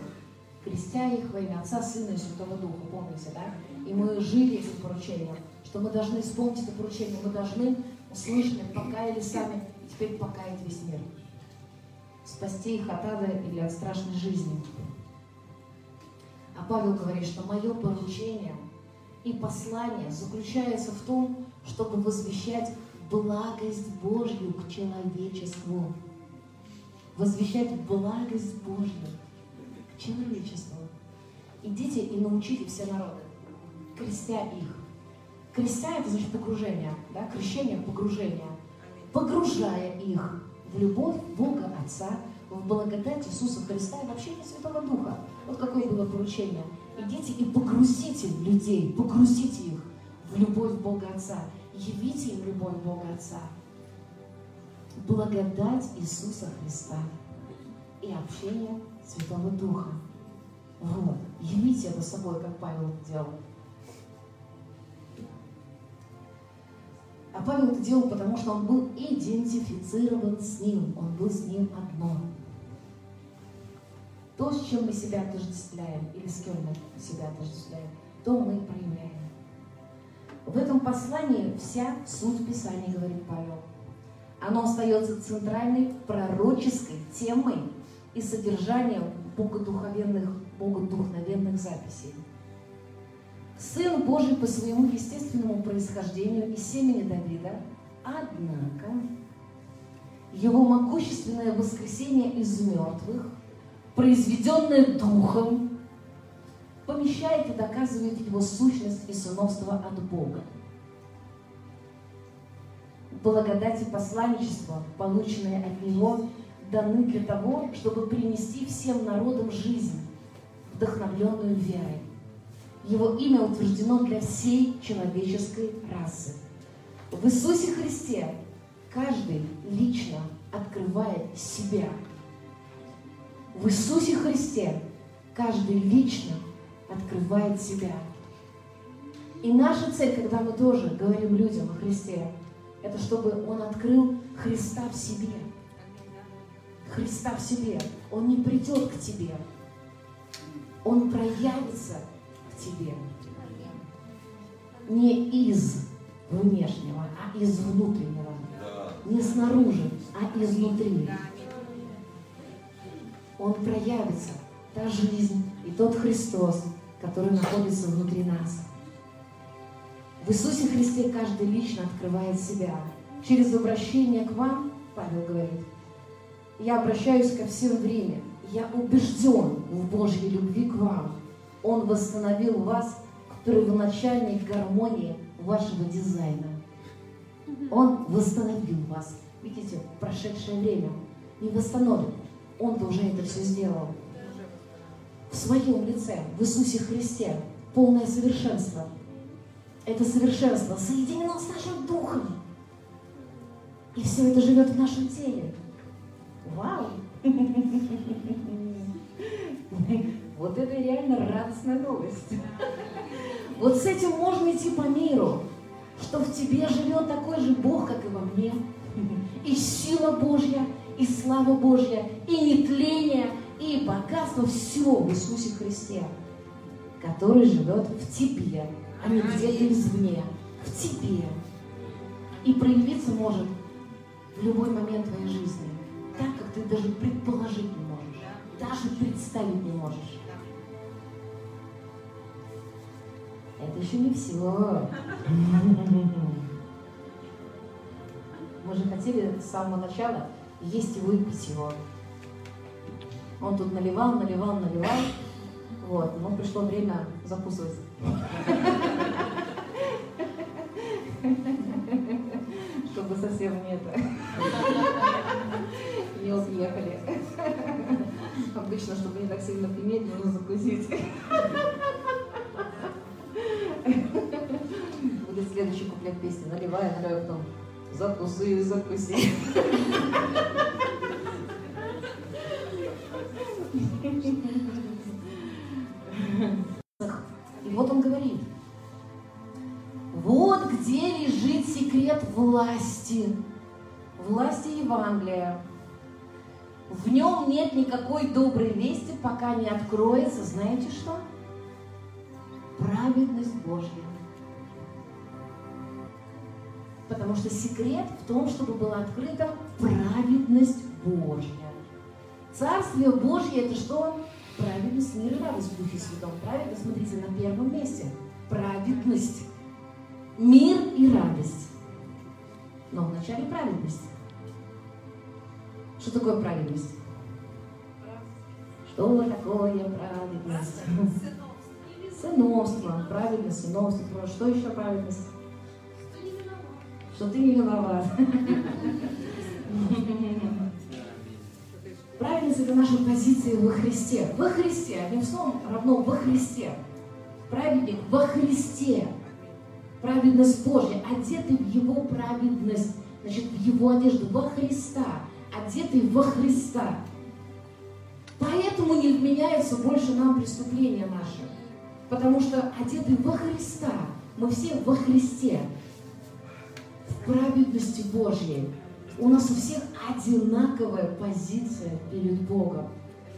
крестя их во имя Отца, Сына и Святого Духа, помните, да? И мы жили этим поручением, что мы должны исполнить это поручение, мы должны, услышали, покаяли сами, и теперь покаять весь мир. Спасти их от ада или от страшной жизни. А Павел говорит, что мое поручение и послание заключается в том, чтобы возвещать благость Божью к человечеству. Возвещать благость Божью к человечеству. Идите и научите все народы, крестя их. Крестя – это значит погружение, да? крещение – погружение. Погружая их в любовь Бога Отца, в благодать Иисуса Христа и в общение Святого Духа. Вот какое было поручение. Идите и погрузите людей, погрузите их любовь Бога Отца. Явите им любовь Бога Отца. Благодать Иисуса Христа и общение Святого Духа. Вот. Явите это собой, как Павел это делал. А Павел это делал, потому что он был идентифицирован с ним, он был с ним одно. То, с чем мы себя отождествляем, или с кем мы себя отождествляем, то мы проявляем. В этом послании вся суть Писания, говорит Павел. Оно остается центральной пророческой темой и содержанием богодуховенных, богодухновенных записей. Сын Божий по своему естественному происхождению из семени Давида, однако его могущественное воскресение из мертвых, произведенное Духом, помещает и доказывает его сущность и сыновство от Бога. Благодать и посланничество, полученные от Него, даны для того, чтобы принести всем народам жизнь, вдохновленную верой. Его имя утверждено для всей человеческой расы. В Иисусе Христе каждый лично открывает себя. В Иисусе Христе каждый лично открывает себя. И наша цель, когда мы тоже говорим людям о Христе, это чтобы Он открыл Христа в себе. Христа в себе. Он не придет к тебе. Он проявится к тебе. Не из внешнего, а из внутреннего. Не снаружи, а изнутри. Он проявится. Та жизнь и тот Христос, который находится внутри нас. В Иисусе Христе каждый лично открывает себя. Через обращение к вам, Павел говорит, я обращаюсь ко всем в Риме. Я убежден в Божьей любви к вам. Он восстановил вас к первоначальной гармонии вашего дизайна. Он восстановил вас. Видите, прошедшее время не восстановит. Он-то уже это все сделал. В своем лице, в Иисусе Христе, полное совершенство. Это совершенство соединено с нашим духом. И все это живет в нашем теле. Вау! Вот это реально радостная новость. Вот с этим можно идти по миру, что в тебе живет такой же Бог, как и во мне. И сила Божья, и слава Божья, и нетление, и богатство, все в Иисусе Христе, который живет в тебе, а не где-то извне, в тебе. И проявиться может в любой момент твоей жизни, так, как ты даже предположить не можешь, даже представить не можешь. Это еще не все. Мы же хотели с самого начала есть его и пить его. Он тут наливал, наливал, наливал. Вот, но пришло время закусывать. Чтобы совсем не это. Не уехали. Обычно, чтобы не так сильно иметь, нужно закусить. Будет следующий куплет песни. Наливай, наливай потом. Закуси, закуси. В нем нет никакой доброй вести, пока не откроется, знаете что? Праведность Божья. Потому что секрет в том, чтобы была открыта праведность Божья. Царствие Божье – это что? Праведность, и радость в Духе Святом. Праведность, смотрите, на первом месте. Праведность. Мир и радость. Но вначале праведность. Что такое праведность? Что такое праведность? Сыновство. Праведность, сыновство. Что еще праведность? Что ты не виноват. Праведность – это наша позиция во Христе. Во Христе. Одним словом, равно во Христе. Праведник во Христе. Праведность Божья. Одетый в Его праведность. Значит, в Его одежду. Во Христа. Одетый во Христа. Поэтому не вменяется больше нам преступления наши. Потому что одетый во Христа. Мы все во Христе. В праведности Божьей. У нас у всех одинаковая позиция перед Богом.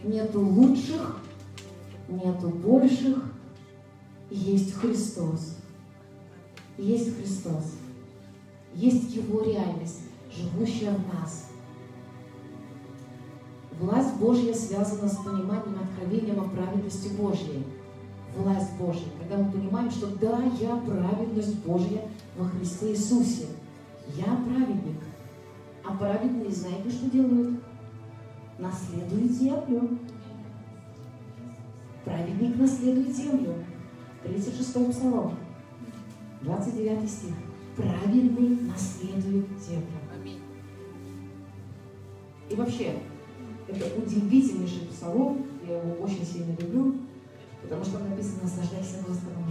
Нету лучших, нету больших. Есть Христос. Есть Христос. Есть Его реальность, живущая в нас. Власть Божья связана с пониманием, откровением о праведности Божьей. Власть Божья. Когда мы понимаем, что да, я праведность Божья во Христе Иисусе. Я праведник. А праведные, знаете, что делают? Наследуют землю. Праведник наследует землю. 36 псалом, 29 стих. Праведный наследует землю. И вообще, это удивительнейший псалом, я его очень сильно люблю, потому что написано «Наслаждайся Господом».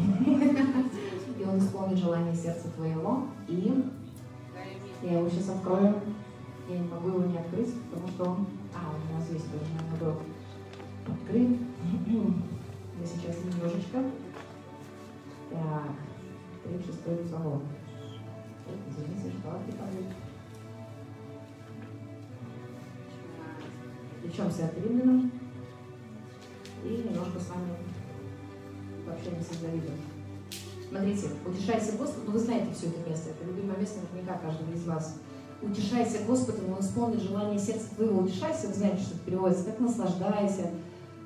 И он исполнит желание сердца твоего. И я его сейчас открою. Я не могу его не открыть, потому что он... А, у меня здесь тоже надо открыть. Я сейчас немножечко. Так, 36 псалом. Извините, шоколадки падают. Причемся от Римлянам. И немножко с вами пообщаемся с Давидом. Смотрите, утешайся Господу, ну вы знаете все это место, это любимое место наверняка каждого из вас. Утешайся Господом, Он исполнит желание сердца твоего. Утешайся, вы знаете, что это переводится, как наслаждайся.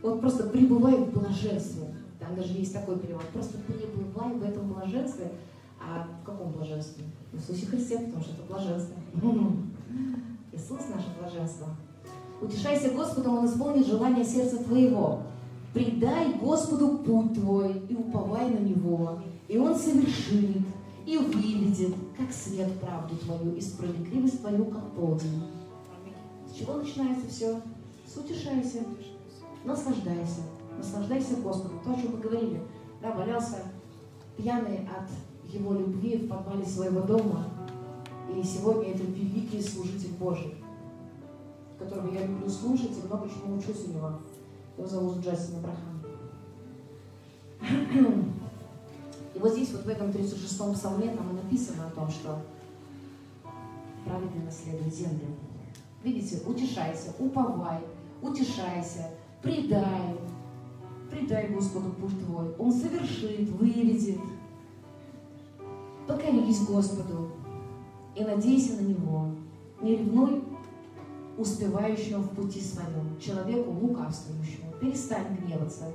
Вот просто пребывай в блаженстве. Там даже есть такой перевод. Просто пребывай в этом блаженстве. А в каком блаженстве? В Иисусе Христе, потому что это блаженство. Иисус наше блаженство. Утешайся Господом, Он исполнит желание сердца твоего. Предай Господу путь твой и уповай на Него, и Он совершит и выведет, как свет, правду твою, и справедливость твою, как полдень. С чего начинается все? С утешайся, наслаждайся, наслаждайся Господом. То, о чем мы говорили, да, валялся пьяный от его любви в подвале своего дома, и сегодня это великий служитель Божий, которого я люблю слушать и много чему учусь у него. Его зовут Джастин Абрахам. И вот здесь, вот в этом 36-м псалме, там и написано о том, что праведный наследует землю. Видите, утешайся, уповай, утешайся, предай, предай Господу путь твой. Он совершит, выведет. Покорись Господу и надейся на Него. Не ревнуй успевающего в пути своем, человеку лукавствующему. Перестань гневаться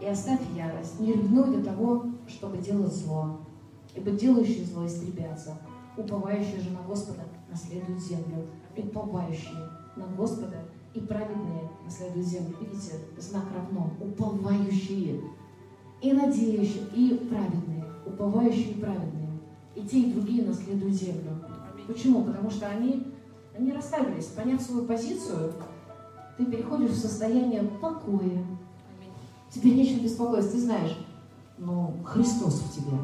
и оставь ярость. Не ревнуй до того, чтобы делать зло, ибо делающие зло истребятся. Уповающие же на Господа наследуют землю. Уповающие на Господа и праведные наследуют землю. Видите, знак равно. Уповающие и надеющие, и праведные. Уповающие и праведные. И те, и другие наследуют землю. Почему? Потому что они, они расслабились. Поняв свою позицию, ты переходишь в состояние покоя. Тебе нечем беспокоиться. Ты знаешь, ну, Христос в тебе.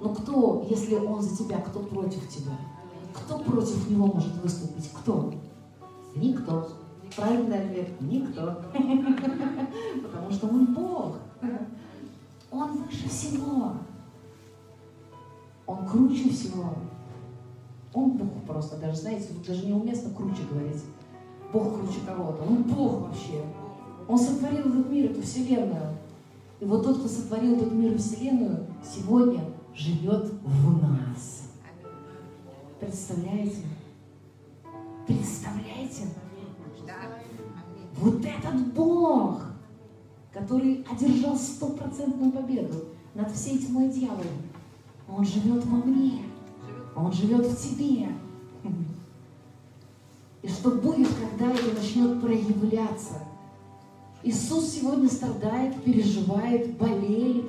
Но кто, если Он за тебя, кто против тебя? Кто против Него может выступить? Кто? Никто. Правильный ответ – никто. Потому что Он Бог. Он выше всего. Он круче всего. Он Бог просто, даже, знаете, даже неуместно круче говорить. Бог круче кого-то. Он Бог вообще. Он сотворил этот мир, эту вселенную. И вот тот, кто сотворил этот мир и вселенную, сегодня живет в нас. Представляете? Представляете? Вот этот Бог, который одержал стопроцентную победу над всей тьмой дьявола, Он живет во мне, Он живет в тебе. И что будет, когда это начнет проявляться? Иисус сегодня страдает, переживает, болеет.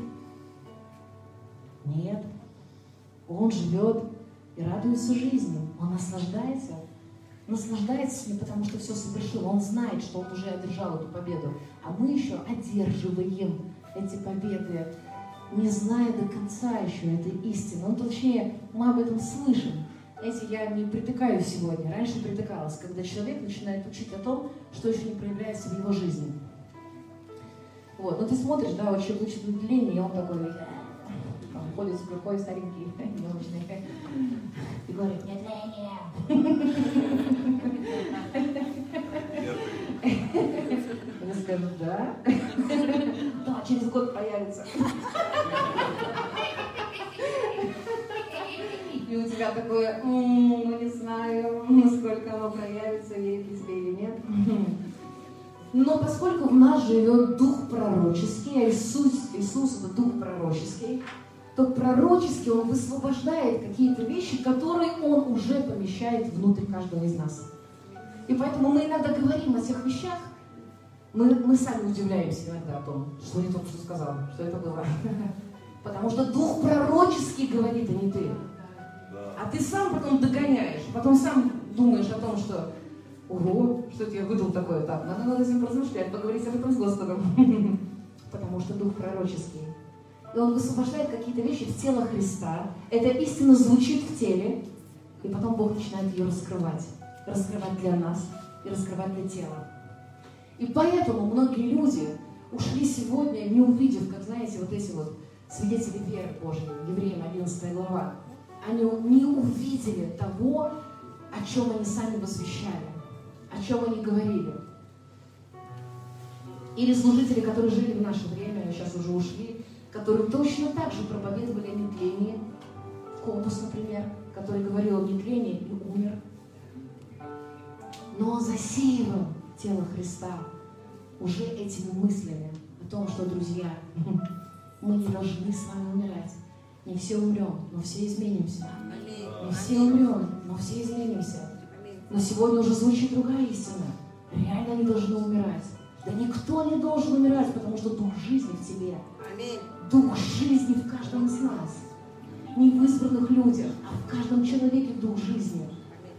Нет. Он живет и радуется жизни. Он наслаждается. Наслаждается ним, потому что все совершил. Он знает, что он уже одержал эту победу. А мы еще одерживаем эти победы, не зная до конца еще этой истины. Ну, точнее, мы об этом слышим. Знаете, я не притыкаю сегодня. Раньше притыкалась, когда человек начинает учить о том, что еще не проявляется в его жизни. Вот, ну ты смотришь, да, человек учит выделение, и он такой, там, ходит с рукой старенький, необычный, и говорит, нет Я скажу, да. Да, через год появится. И у тебя такое, ну не знаю, сколько оно проявится, верить ли тебе или нет. Но поскольку в нас живет дух пророческий, а Иисус, Иисус это дух пророческий, то пророчески Он высвобождает какие-то вещи, которые Он уже помещает внутрь каждого из нас. И поэтому мы иногда говорим о тех вещах, мы, мы сами удивляемся иногда о том, что я только что сказал, что это было. Потому что дух пророческий говорит, а не ты. А ты сам потом догоняешь, потом сам думаешь о том, что ого, что это я выдал такое, так, надо над этим поразмышлять, поговорить об этом с Господом. Потому что дух пророческий. И он высвобождает какие-то вещи в тело Христа. Эта истина звучит в теле, и потом Бог начинает ее раскрывать. Раскрывать для нас и раскрывать для тела. И поэтому многие люди ушли сегодня, не увидев, как, знаете, вот эти вот свидетели веры Божьей, Евреям 11 глава, они не увидели того, о чем они сами возвещали, о чем они говорили. Или служители, которые жили в наше время, сейчас уже ушли, которые точно так же проповедовали о нетлении. Компас, например, который говорил о нетлении и умер. Но он засеивал тело Христа уже этими мыслями о том, что, друзья, мы не должны с вами умирать. Не все умрем, но все изменимся. Не все умрем, но все изменимся. Но сегодня уже звучит другая истина. Реально не должны умирать. Да никто не должен умирать, потому что Дух жизни в тебе. Дух жизни в каждом из нас. Не в избранных людях, а в каждом человеке Дух жизни.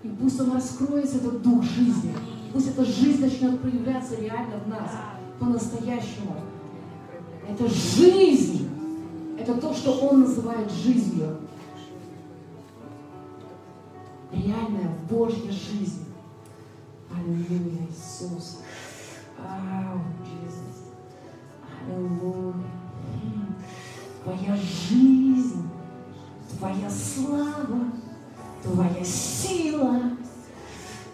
И пусть он раскроется, этот Дух жизни. Пусть эта жизнь начнет проявляться реально в нас, по-настоящему. Это жизнь. Это то, что он называет жизнью. Реальная Божья жизнь. Аллилуйя, Иисус. Ау, Иисус. Аллилуйя. Твоя жизнь, Твоя слава, Твоя сила,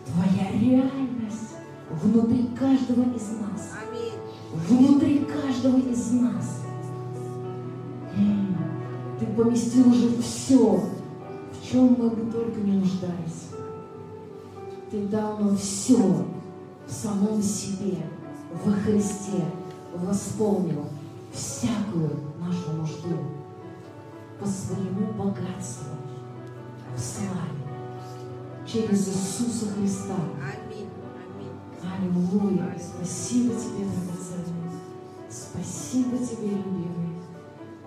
Твоя реальность внутри каждого из нас.
Аминь.
Внутри каждого из нас. Ты поместил уже все, в чем мы бы только не нуждались. Ты дал нам все в самом себе, во Христе, восполнил всякую нашу нужду по своему богатству в славе через Иисуса Христа.
Аминь.
Аллилуйя. Спасибо тебе, драгоценный. Спасибо тебе, любимый.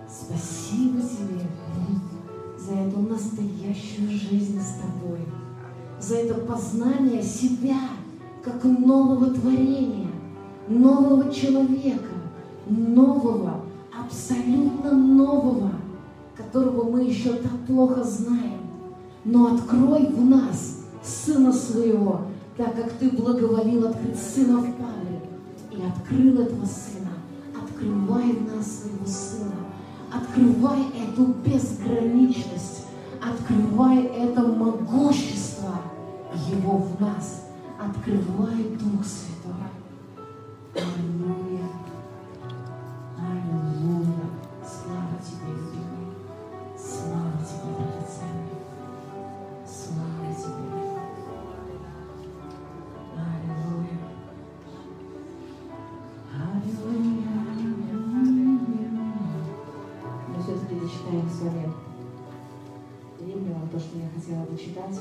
Спасибо тебе за эту настоящую жизнь с тобой. За это познание себя как нового творения, нового человека, нового, абсолютно нового, которого мы еще так плохо знаем. Но открой в нас Сына Своего, так как Ты благоволил открыть Сына в Павле и открыл этого Сына. Открывай нас Своего Сына. Открывай эту безграничность. Открывай это могущество Его в нас. Открывай Дух Святой. Аллилуйя. То, что я хотела бы читать.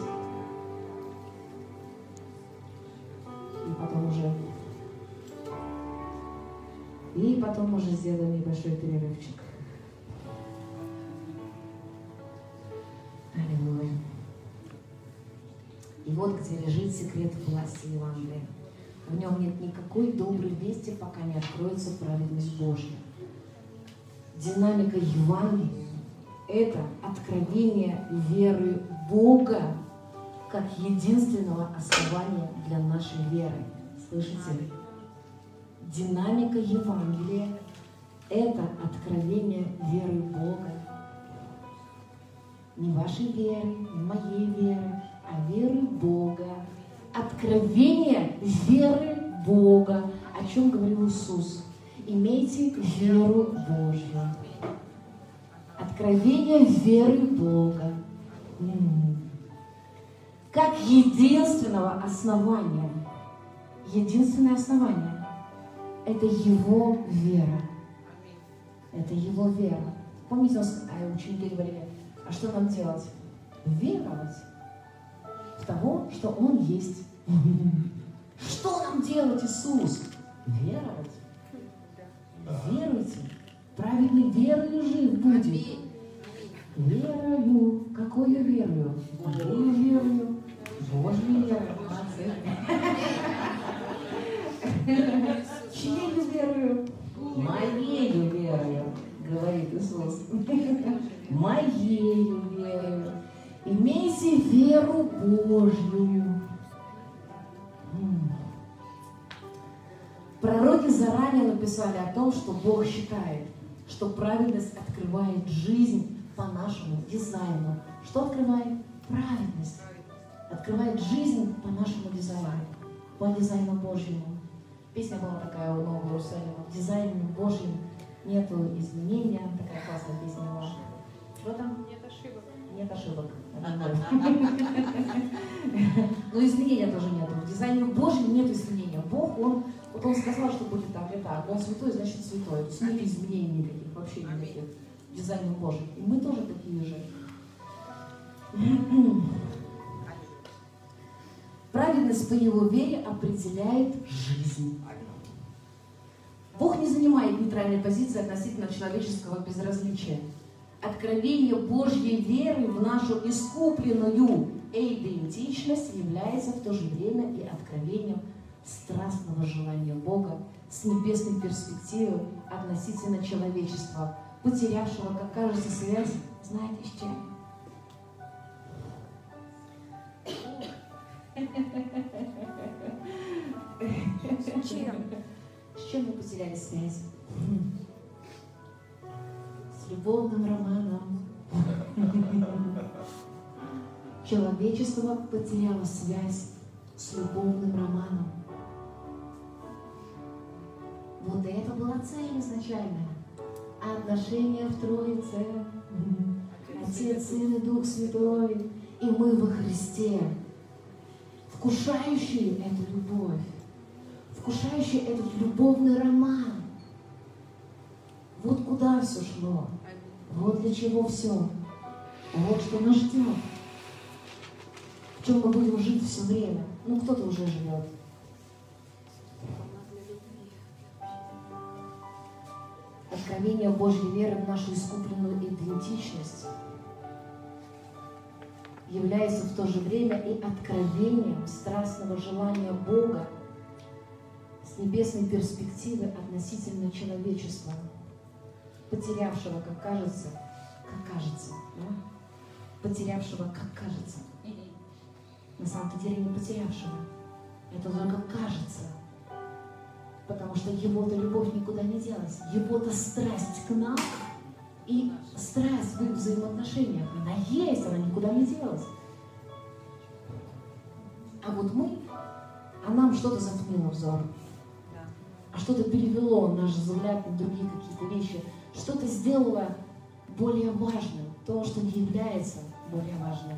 И потом уже и потом уже сделаем небольшой перерывчик. Аллилуйя. И вот где лежит секрет власти Евангелия. В нем нет никакой доброй вести, пока не откроется праведность Божья. Динамика Евангелия – это откровение веры Бога как единственного основания для нашей веры. Слышите? Динамика Евангелия – это откровение веры Бога. Не вашей веры, не моей веры, а веры Бога. Откровение веры Бога. О чем говорил Иисус? Имейте веру Божью. Откровение веры Бога. Как единственного основания. Единственное основание – это Его вера. Это Его вера. Помните, а ученики говорили, а что нам делать? Веровать в того, что Он есть. Что нам делать, Иисус? Веровать. Веруйте. Праведный верою жив будет. Верою. Какую верою? Божью верою. Божью верою. Чьей верою? Моею верою, говорит Иисус. Моею верою. Имейте веру Божью. Пророки заранее написали о том, что Бог считает, что праведность открывает жизнь по нашему дизайну. Что открывает? Праведность. Открывает жизнь по нашему дизайну, по дизайну Божьему. Песня была такая у Нового Иерусалима. В дизайне Божьем нету изменения. Такая классная песня была. Что там?
Нет ошибок.
Нет ошибок. Но изменения тоже нету. В дизайне Божьем нет изменения. Бог, Он, вот Он сказал, что будет так и так. Он святой, значит святой. С ним изменений никаких, вообще никаких. В дизайне Божьем. И мы тоже такие же. Праведность по его вере определяет жизнь. занимает нейтральной позиции относительно человеческого безразличия. Откровение Божьей веры в нашу искупленную идентичность является в то же время и откровением страстного желания Бога с небесной перспективой относительно человечества, потерявшего, как кажется, связь, знаете с чем?
Чем?
С чем мы потеряли связь? С любовным романом. Человечество потеряло связь с любовным романом. Вот это была цель изначально. Отношения в Троице. Отец, Сын и Дух Святой. И мы во Христе. Вкушающие эту любовь. Вкушающие этот любовный роман. Вот куда все шло. Вот для чего все. Вот что нас ждет. В чем мы будем жить все время. Ну, кто-то уже живет. Откровение Божьей веры в нашу искупленную идентичность является в то же время и откровением страстного желания Бога с небесной перспективы относительно человечества, потерявшего, как кажется, как кажется, да? потерявшего, как кажется. На самом-то деле не потерявшего. Это только кажется. Потому что его-то любовь никуда не делась. Его-то страсть к нам и страсть в их взаимоотношениях. Она есть, она никуда не делась. А вот мы, а нам что-то затмило взор. А что-то перевело наш взгляд на другие какие-то вещи. Что-то сделало более важным. То, что не является более важным.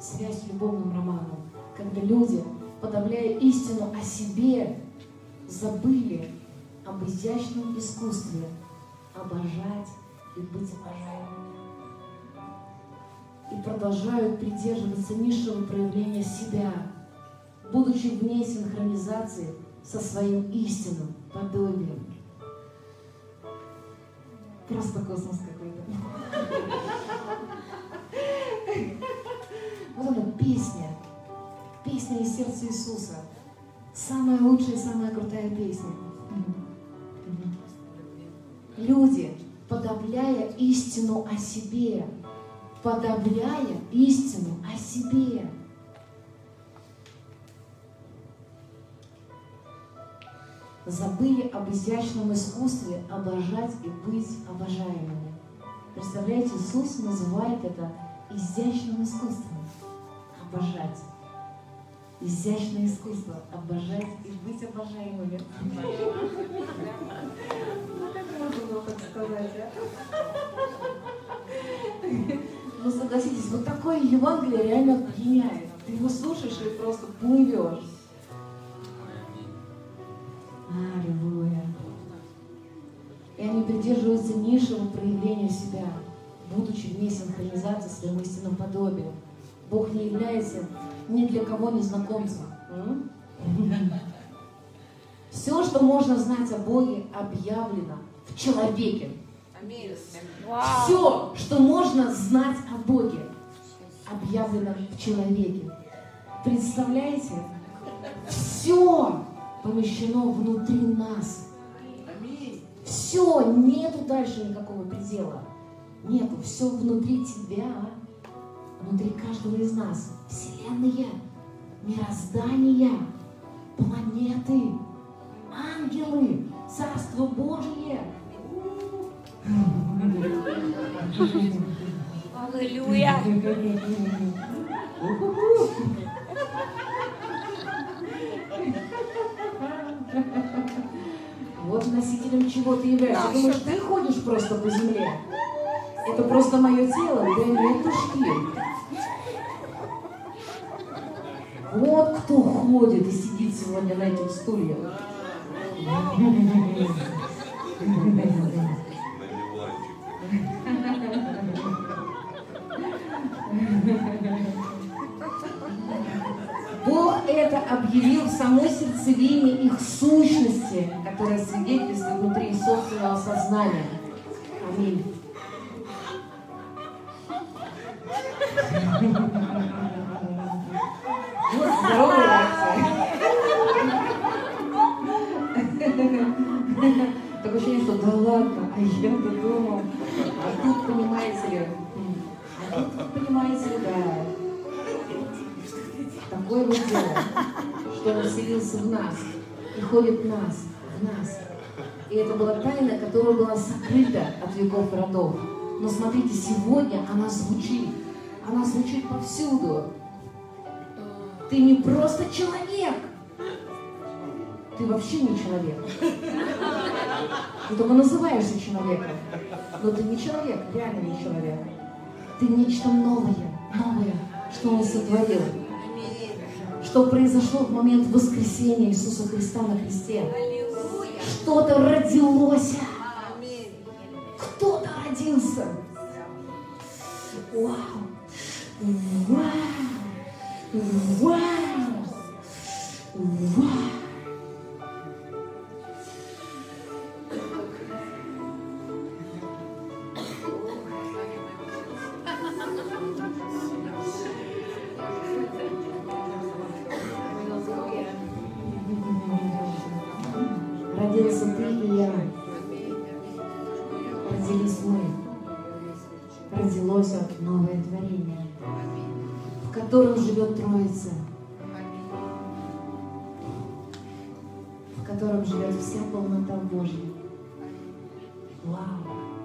Связь с любовным романом. Когда люди, подавляя истину о себе, забыли об изящном искусстве обожать и быть обожаемыми. И продолжают придерживаться низшего проявления себя, будучи вне синхронизации со своим истинным подобием. Просто космос какой-то. Песня из сердца Иисуса. Самая лучшая, самая крутая песня. Люди, подавляя истину о себе, подавляя истину о себе, забыли об изящном искусстве обожать и быть обожаемыми. Представляете, Иисус называет это изящным искусством обожать. Изящное искусство обожать и быть обожаемыми. Ну, как можно было так сказать, а? Ну, согласитесь, вот такое Евангелие реально пьяняет. Ты его слушаешь и просто плывешь. Аллилуйя. И они придерживаются низшего проявления себя, будучи вне синхронизации с своим истинным подобием. Бог не является ни для кого незнакомцем. М? Все, что можно знать о Боге, объявлено в человеке. Все, что можно знать о Боге, объявлено в человеке. Представляете? Все помещено внутри нас. Все, нету дальше никакого предела. Нету, все внутри тебя, внутри каждого из нас. Вселенная, мироздание, планеты, ангелы, Царство Божие.
Аллилуйя.
Вот носителем чего ты являешься. Думаешь, ты ходишь просто по земле? Это просто мое тело, да нет души. Вот кто ходит и сидит сегодня на этих стульях. Бог это объявил в самой сердцевине их сущности, которая свидетельствует внутри собственного сознания. Аминь. Вселился в нас и ходит в нас, в нас. И это была тайна, которая была сокрыта от веков родов. Но смотрите, сегодня она звучит. Она звучит повсюду. Ты не просто человек. Ты вообще не человек. Ты только называешься человеком. Но ты не человек, реально не человек. Ты нечто новое, новое, что Он сотворил. Что произошло в момент воскресения Иисуса Христа на кресте. Что-то родилось. Кто-то родился. Вау! Вау! Вау! Вау! Котором живет Троица, в котором живет вся полнота Божья. Вау!